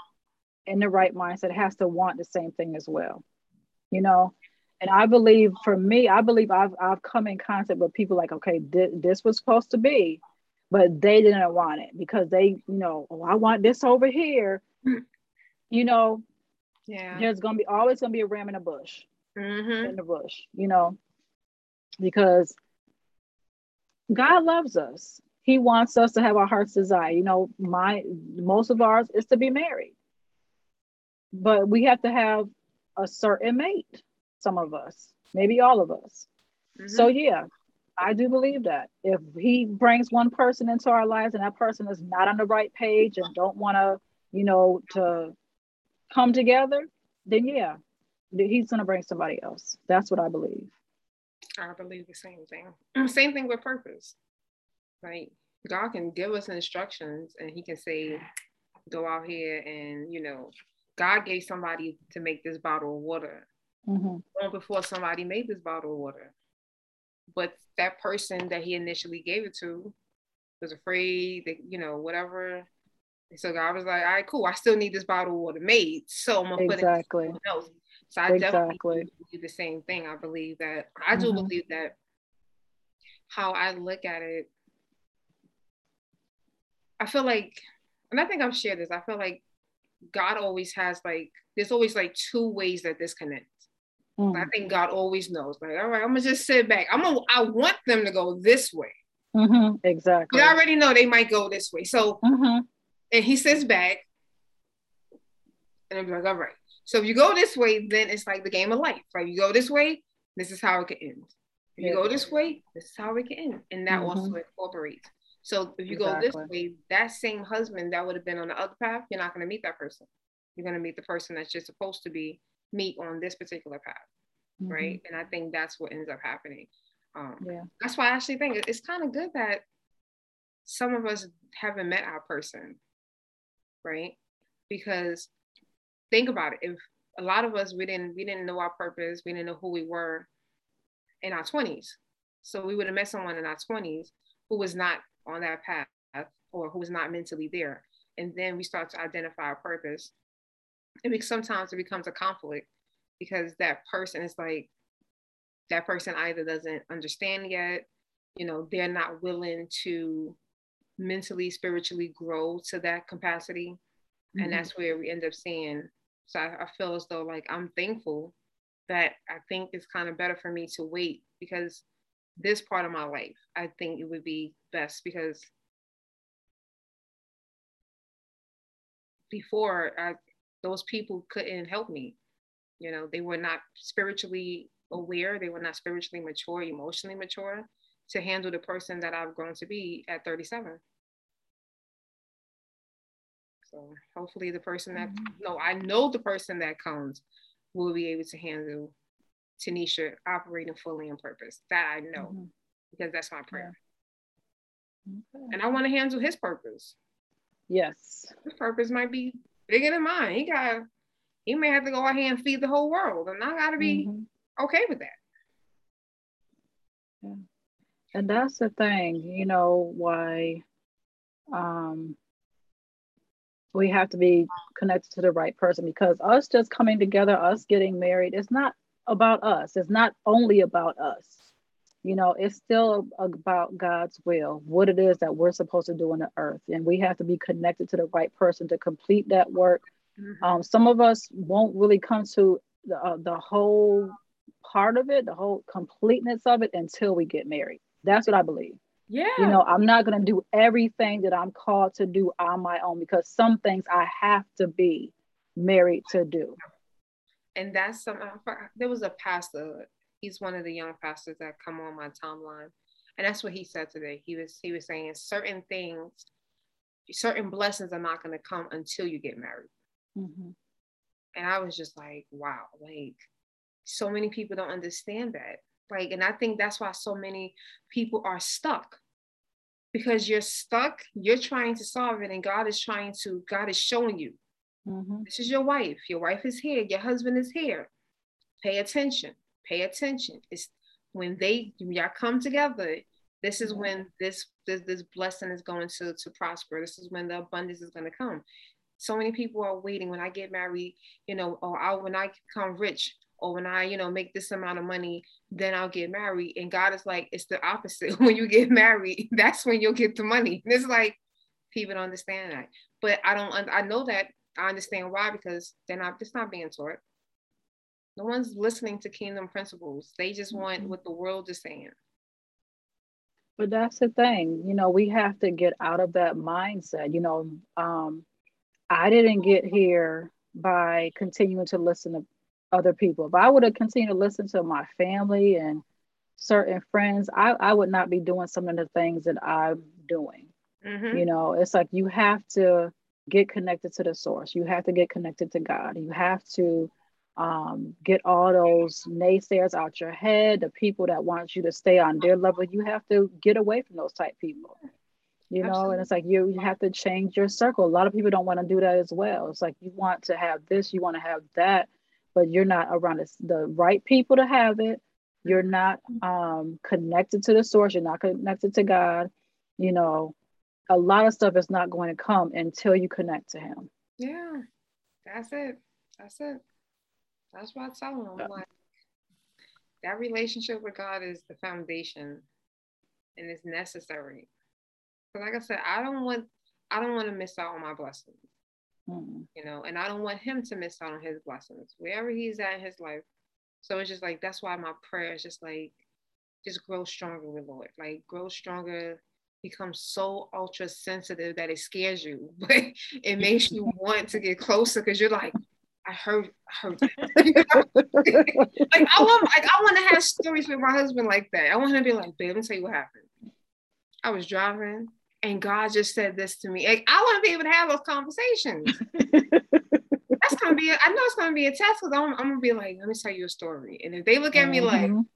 in the right mindset has to want the same thing as well you know? And i believe for me i believe i've, I've come in contact with people like okay th- this was supposed to be but they didn't want it because they you know oh i want this over here. You know yeah. there's gonna be always gonna be a ram in a bush. Mm-hmm. in the bush you know because God loves us. He wants us to have our heart's desire. You know, my most of ours is to be married. But we have to have a certain mate, some of us, maybe all of us. Mm-hmm. So yeah, I do believe that. If he brings one person into our lives and that person is not on the right page and don't want to, you know, to come together, then yeah, he's going to bring somebody else. That's what I believe. I believe the same thing. [CLEARS THROAT] Same thing with purpose. Like God can give us instructions and he can say, go out here and, you know, God gave somebody to make this bottle of water Mhm. long before somebody made this bottle of water. But that person that he initially gave it to was afraid that, you know, whatever. So God was like, all right, cool. I still need this bottle of water made. So I'm gonna put it in someone else. So I definitely Exactly. believe the same thing. I believe that I do Mhm. believe that how I look at it, I feel like, and I think I've shared this, I feel like God always has like, there's always like two ways that this connects. I Mhm. think God always knows. Like, all right, I'm gonna just sit back. I'm gonna I want them to go this way. Mhm. Exactly. But I already know they might go this way. So Mhm. and he sits back and I'm like, all right. So if you go this way, then it's like the game of life. Right? You go this way, this is how it can end. If you Yeah. go this way, this is how it can end. And that Mhm. also incorporates. So if you go this way, that same husband that would have been on the other path, you're not gonna meet that person. You're gonna meet the person that's just supposed to be meet on this particular path. Mhm. Right. And I think that's what ends up happening. Um, Yeah. that's why I actually think it's kind of good that some of us haven't met our person, right? Because think about it. If a lot of us we didn't we didn't know our purpose, we didn't know who we were in our 20s. So we would have met someone in our 20s who was not on that path or who was not mentally there. And then we start to identify our purpose. It be, sometimes it becomes a conflict because that person is like that person either doesn't understand yet, you know, they're not willing to mentally, spiritually grow to that capacity. And Mhm. that's where we end up seeing. So I, I feel as though like I'm thankful that I think it's kind of better for me to wait because this part of my life, I think it would be best because before I, those people couldn't help me. You know, they were not spiritually aware, they were not spiritually mature, emotionally mature to handle the person that I've grown to be at 37. So hopefully the person that Mhm. no, I know the person that comes will be able to handle Tanisha operating fully in purpose. That I know Mhm. because that's my prayer. Okay. And I want to handle his purpose. Yes. His purpose might be bigger than mine. He got he may have to go out here and feed the whole world. And I gotta be Mhm. okay with that. Yeah. And that's the thing, you know, why um, we have to be connected to the right person because us just coming together, us getting married, it's not about us. It's not only about us. You know, it's still about God's will, what it is that we're supposed to do on the earth. And we have to be connected to the right person to complete that work. Um, some of us won't really come to the, uh, the whole part of it, the whole completeness of it until we get married. That's what I believe. Yeah. You know, I'm not going to do everything that I'm called to do on my own because some things I have to be married to do. and that's some there was a pastor he's one of the young pastors that come on my timeline and that's what he said today he was he was saying certain things certain blessings are not going to come until you get married Mhm. and i was just like wow like so many people don't understand that like and i think that's why so many people are stuck because you're stuck you're trying to solve it and god is trying to god is showing you Mhm. this is your wife. Your wife is here. Your husband is here. Pay attention. Pay attention. It's when they when y'all come together. This is when this, this this blessing is going to to prosper. This is when the abundance is going to come. So many people are waiting. When I get married, you know, or I, when I become rich, or when I, you know, make this amount of money, then I'll get married. And God is like, it's the opposite. [LAUGHS] When you get married, [LAUGHS] that's when you'll get the money. And it's like people don't understand that. But I don't. I know that I understand why because they're not it's not being taught. No one's listening to kingdom principles. They just want Mhm. what the world is saying. But that's the thing, you know, we have to get out of that mindset. You know, um, I didn't get here by continuing to listen to other people. If I would have continued to listen to my family and certain friends, I, I would not be doing some of the things that I'm doing. Mhm. You know, it's like you have to get connected to the source. You have to get connected to God. You have to um, get all those naysayers out your head, the people that want you to stay on their level. You have to get away from those type people. you know Absolutely. and it's like you, you have to change your circle a lot of people don't want to do that as well it's like you want to have this you want to have that but you're not around the right people to have it. You're not um, connected to the source. You're not connected to god. You know a lot of stuff is not going to come until you connect to him. Yeah that's it. That's it. That's what i tell them yeah. like that relationship with god is the foundation and it's necessary. Because like I said, I don't want I don't want to miss out on my blessings. Mm-hmm. You know, and I don't want him to miss out on his blessings wherever he's at in his life. So it's just like that's why my prayer is just like just grow stronger with Lord. Like grow stronger, become so ultra sensitive that it scares you, [LAUGHS] but it makes you [LAUGHS] want to get closer because you're like, I heard, I heard that. [LAUGHS] like I want, like I want to have stories with my husband like that. I want him to be like, babe, let me tell you what happened. I was driving and God just said this to me. Like, I want to be able to have those conversations. [LAUGHS] That's gonna be. A, I know it's gonna be a test because I'm, I'm, gonna be like, let me tell you a story. And if they look at me mm-hmm. like,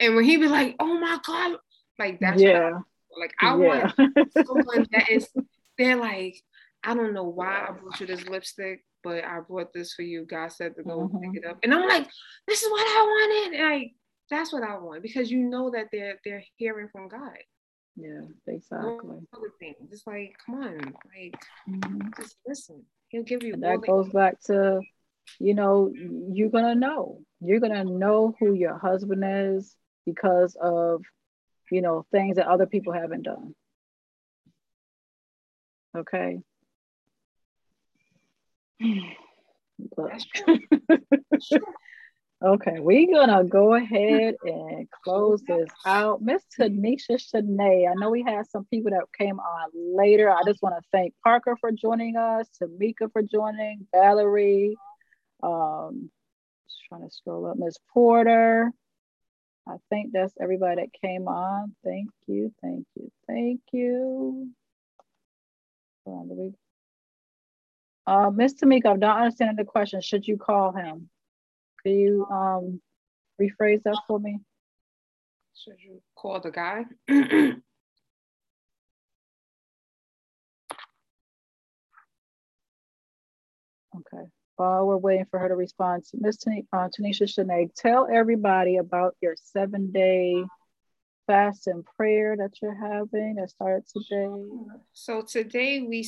and when he be like, oh my God, like that's yeah. I, like I yeah. want someone that [LAUGHS] is. They're like, I don't know why I brought you this lipstick, but I brought this for you. God said to go mm-hmm. pick it up, and I'm like, this is what I wanted. And like that's what I want because you know that they're they're hearing from God. Yeah, exactly. It's like, come on, like mm-hmm. just listen. He'll give you. And that goes back to, you know, you're gonna know. You're gonna know who your husband is because of, you know, things that other people haven't done. Okay. [SIGHS] That's true. That's true. [LAUGHS] Okay, we're gonna go ahead and close this out. Miss Tanisha Shanae, I know we had some people that came on later. I just want to thank Parker for joining us, Tamika for joining, Valerie. Um, just trying to scroll up, Miss Porter. I think that's everybody that came on. Thank you, thank you, thank you. Uh, Miss Tamika, I'm not understanding the question. Should you call him? Can you um, rephrase that for me? Should you call the guy? [CLEARS THROAT] okay. While we're waiting for her to respond, Ms. uh, Tanisha Shanae, tell everybody about your seven day fast and prayer that you're having that started today. So today we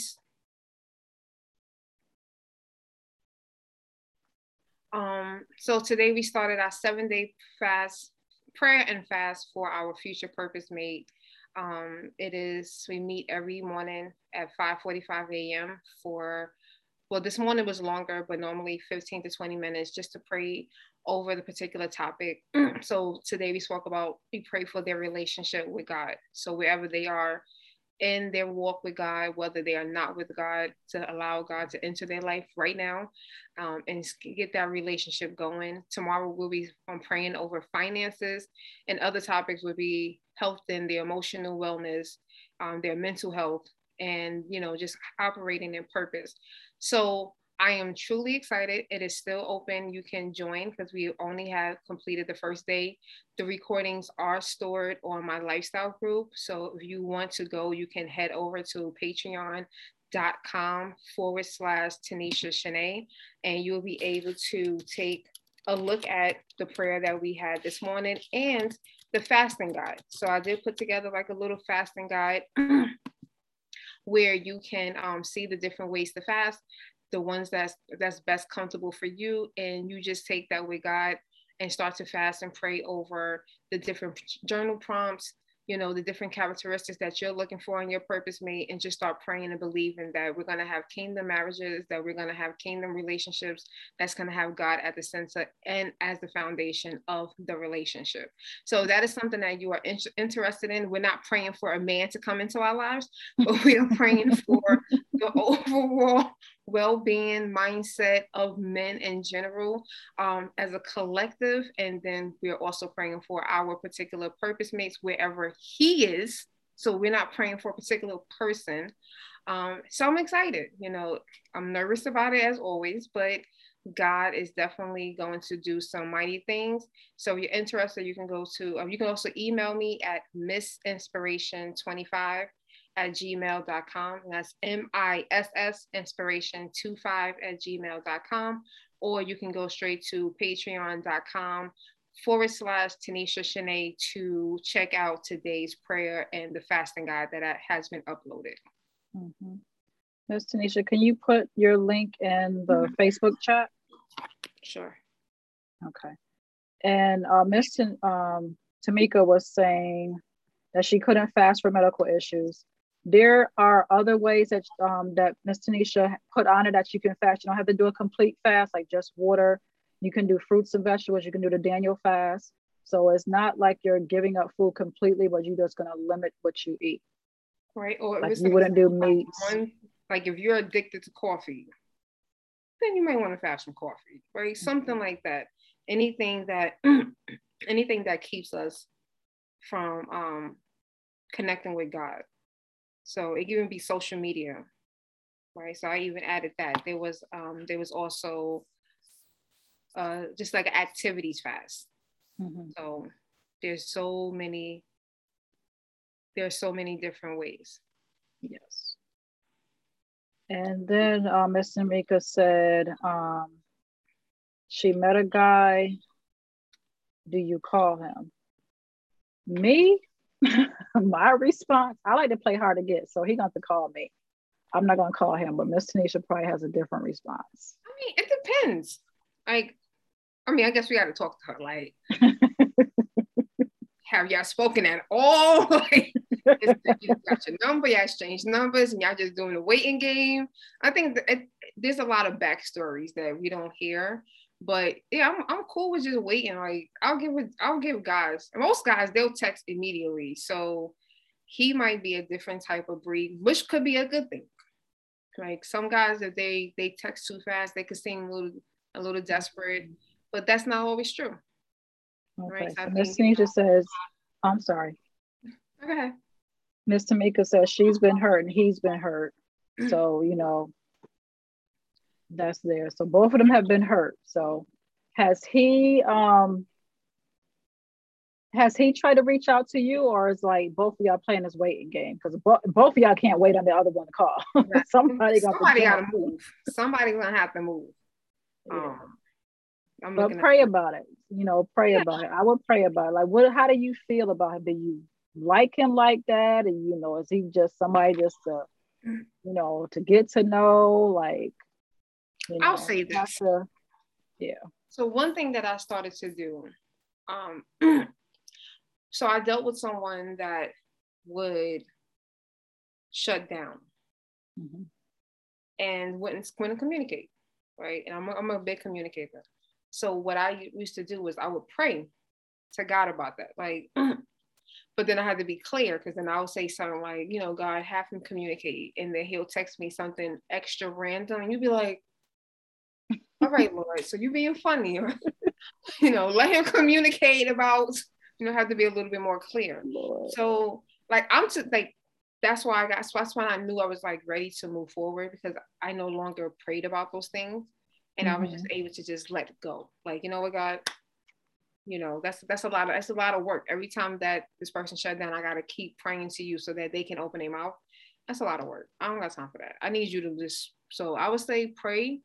Um, so today we started our seven day fast, prayer and fast for our future purpose mate. Um, it is, we meet every morning at 5.45 a.m. for, well, this morning was longer, but normally 15 to 20 minutes just to pray over the particular topic. [CLEARS THROAT] so today we spoke about, we pray for their relationship with God. So wherever they are, in their walk with God, whether they are not with God, to allow God to enter their life right now um, and get that relationship going. Tomorrow we'll be um, praying over finances, and other topics would be health and their emotional wellness, um, their mental health, and you know just operating in purpose. So I am truly excited. It is still open. You can join because we only have completed the first day. The recordings are stored on my lifestyle group. So if you want to go, you can head over to patreon.com forward slash Tanisha Shanae, and you'll be able to take a look at the prayer that we had this morning and the fasting guide. So I did put together like a little fasting guide [CLEARS THROAT] where you can um, see the different ways to fast the ones that's that's best comfortable for you and you just take that with god and start to fast and pray over the different journal prompts you know, the different characteristics that you're looking for in your purpose mate and just start praying and believing that we're going to have kingdom marriages, that we're going to have kingdom relationships that's going to have God at the center and as the foundation of the relationship. So that is something that you are in- interested in. We're not praying for a man to come into our lives, but we are praying for the [LAUGHS] overall well-being mindset of men in general um, as a collective and then we're also praying for our particular purpose mates wherever he is. So we're not praying for a particular person. Um, so i'm excited you know i'm nervous about it as always but god is definitely going to do some mighty things. So if you're interested you can go to um, you can also email me at missinspiration25 at gmail.com. That's M I S S inspiration 25 at gmail.com. Or you can go straight to patreon.com forward slash Tanisha Shanae to check out today's prayer and the fasting guide that has been uploaded. Mm-hmm. Ms. Tanisha, can you put your link in the mm-hmm. Facebook chat? Sure. Okay. And uh, Ms. um, Tamika was saying that she couldn't fast for medical issues. There are other ways that um, that Ms. Tanisha put on it that you can fast. You don't have to do a complete fast, like just water. You can do fruits and vegetables. You can do the Daniel fast. So it's not like you're giving up food completely, but you're just going to limit what you eat. Right. Or like you wouldn't do meats. Like if you're addicted to coffee, then you might want to fast from coffee, right? Mm-hmm. Something like that. Anything that [CLEARS THROAT] anything that keeps us from um, connecting with God. So it can even be social media, right? So I even added that. There was um, there was also uh, just like activities fast. Mm-hmm. So there's so many there's so many different ways. Yes. And then uh, Miss Tamika said um, she met a guy. Do you call him? Me? [LAUGHS] [LAUGHS] my response, I like to play hard to get, so he got to call me. I'm not gonna call him, but Miss Tanisha probably has a different response. I mean, it depends. Like, I mean, I guess we got to talk to her. Like, [LAUGHS] have y'all spoken at all? [LAUGHS] like, you got your number, y'all exchange numbers, and y'all just doing a waiting game. I think it, there's a lot of backstories that we don't hear. But yeah, I'm, I'm cool with just waiting. Like I'll give it, I'll give guys. Most guys they'll text immediately. So he might be a different type of breed, which could be a good thing. Like some guys, if they they text too fast, they could seem a little a little desperate, but that's not always true. Okay. Right? So Miss Tanisha says, I'm sorry. Okay. Miss Tamika says she's been hurt and he's been hurt. [CLEARS THROAT] So, you know, that's there. So both of them have been hurt. So has he um has he tried to reach out to you or is like both of y'all playing this waiting game? Because bo- both of y'all can't wait on the other one to call. [LAUGHS] Somebody, somebody got to move. somebody's gonna have to move. Yeah. um, but pray at- about it. You know pray yeah. about it. I would pray about it. Like what how do you feel about him do you like him like that? And you know is he just somebody just to you know to get to know? Like you know, I'll say this. To, yeah. So one thing that I started to do, um, [CLEARS THROAT] so I dealt with someone that would shut down mm-hmm. and wouldn't wouldn't communicate, right? And I'm a, I'm a big communicator. So what I used to do was I would pray to God about that, like. [CLEARS THROAT] but then I had to be clear because then I would say something like, you know, God, have him communicate, and then he'll text me something extra random, and you'd be like, all right, Lord. So you're being funny. [LAUGHS] you know, let him communicate about, you know, have to be a little bit more clear. Lord. So like I'm just like that's why I got So that's why I knew I was like ready to move forward because I no longer prayed about those things. And mm-hmm. I was just mm-hmm. able to just let go. Like, you know what, God, you know, that's that's a lot of that's a lot of work. Every time that this person shut down, I gotta keep praying to you so that they can open their mouth. That's a lot of work. I don't got time for that. I need you to just so I would say pray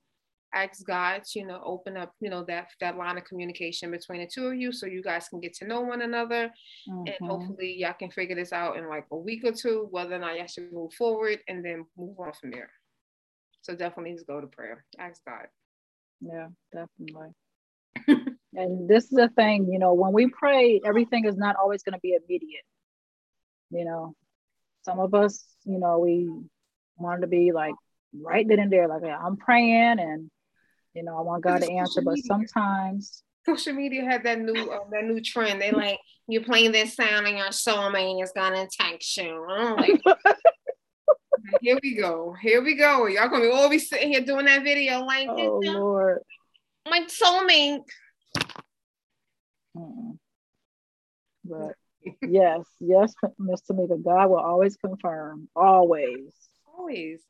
ask God to, you know, open up, you know, that that line of communication between the two of you so you guys can get to know one another. Mm-hmm. And hopefully y'all can figure this out in like a week or two, whether or not y'all should move forward and then move on from there. So definitely just go to prayer. Ask God. Yeah, definitely. [LAUGHS] and this is the thing, you know, when we pray, everything is not always going to be immediate. You know, some of us, you know, we wanted to be like right then and there, like I'm praying and you know, I want God to answer, but sometimes social media has that new uh, that new trend. They like you're playing this sound and your soulmate is gonna text you. Like, [LAUGHS] here we go. Here we go. Y'all gonna be all be sitting here doing that video like oh Lord. My soulmate. Mm-mm. But yes, yes, Miss Tamika, God will always confirm. Always. Always.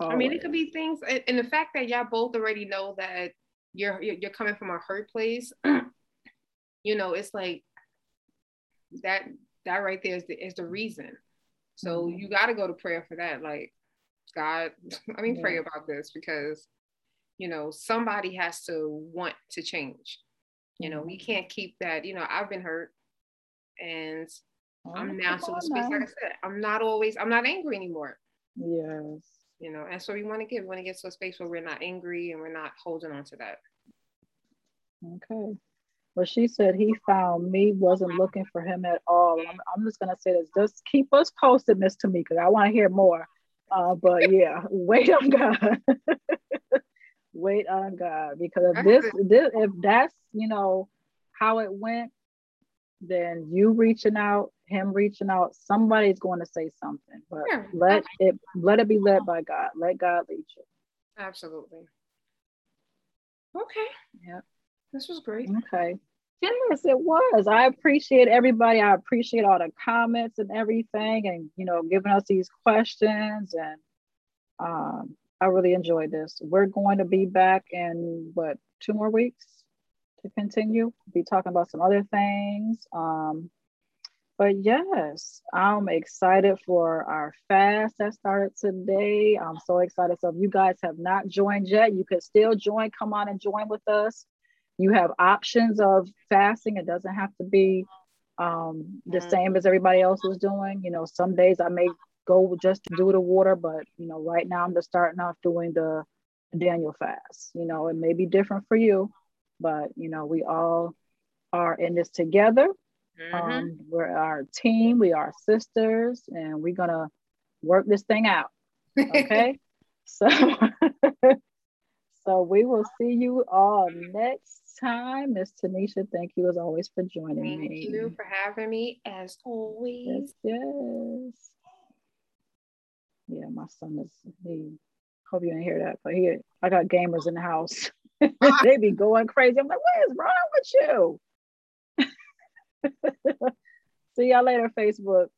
I mean, it could be things, and the fact that y'all both already know that you're you're coming from a hurt place. [CLEARS THROAT] you know, it's like that that right there is the is the reason. So mm-hmm. you got to go to prayer for that. Like, God, [LAUGHS] I mean, yeah. pray about this because, you know, somebody has to want to change. You know, we mm-hmm. can't keep that. You know, I've been hurt and oh, I'm now to the space, like I said, I'm not always, I'm not angry anymore. Yes. You know, and so we want to get, we want to get to a space where we're not angry and we're not holding on to that. Okay. Well, she said he found me, wasn't looking for him at all. I'm, I'm just gonna say this. Just keep us posted, Miss Tamika. I want to hear more. Uh, but [LAUGHS] yeah, wait on God. [LAUGHS] wait on God. Because if this, [LAUGHS] this if that's you know how it went, then you reaching out, him reaching out, somebody's going to say something. But let it let it be led by God. Let God lead you. Absolutely. Okay. Yeah. This was great. Okay. Yes, it was. I appreciate everybody. I appreciate all the comments and everything, and you know, giving us these questions. And um, I really enjoyed this. We're going to be back in what two more weeks to continue. Be talking about some other things. Um, but yes, I'm excited for our fast that started today. I'm so excited. So if you guys have not joined yet, you can still join. Come on and join with us you have options of fasting. It doesn't have to be um, the mm-hmm. same as everybody else is doing. You know, some days I may go just to do the water, but you know, right now I'm just starting off doing the Daniel fast. You know, it may be different for you, but you know, we all are in this together. Mm-hmm. Um, we're our team, we are sisters, and we're gonna work this thing out. Okay. [LAUGHS] so [LAUGHS] so we will see you all next time. Miss Tanisha, thank you as always for joining thank me. Thank you for having me as always. Yes, yes. Yeah, my son is he hope you didn't hear that, but he I got gamers in the house. [LAUGHS] they be going crazy. I'm like, what is wrong with you? [LAUGHS] See y'all later, Facebook.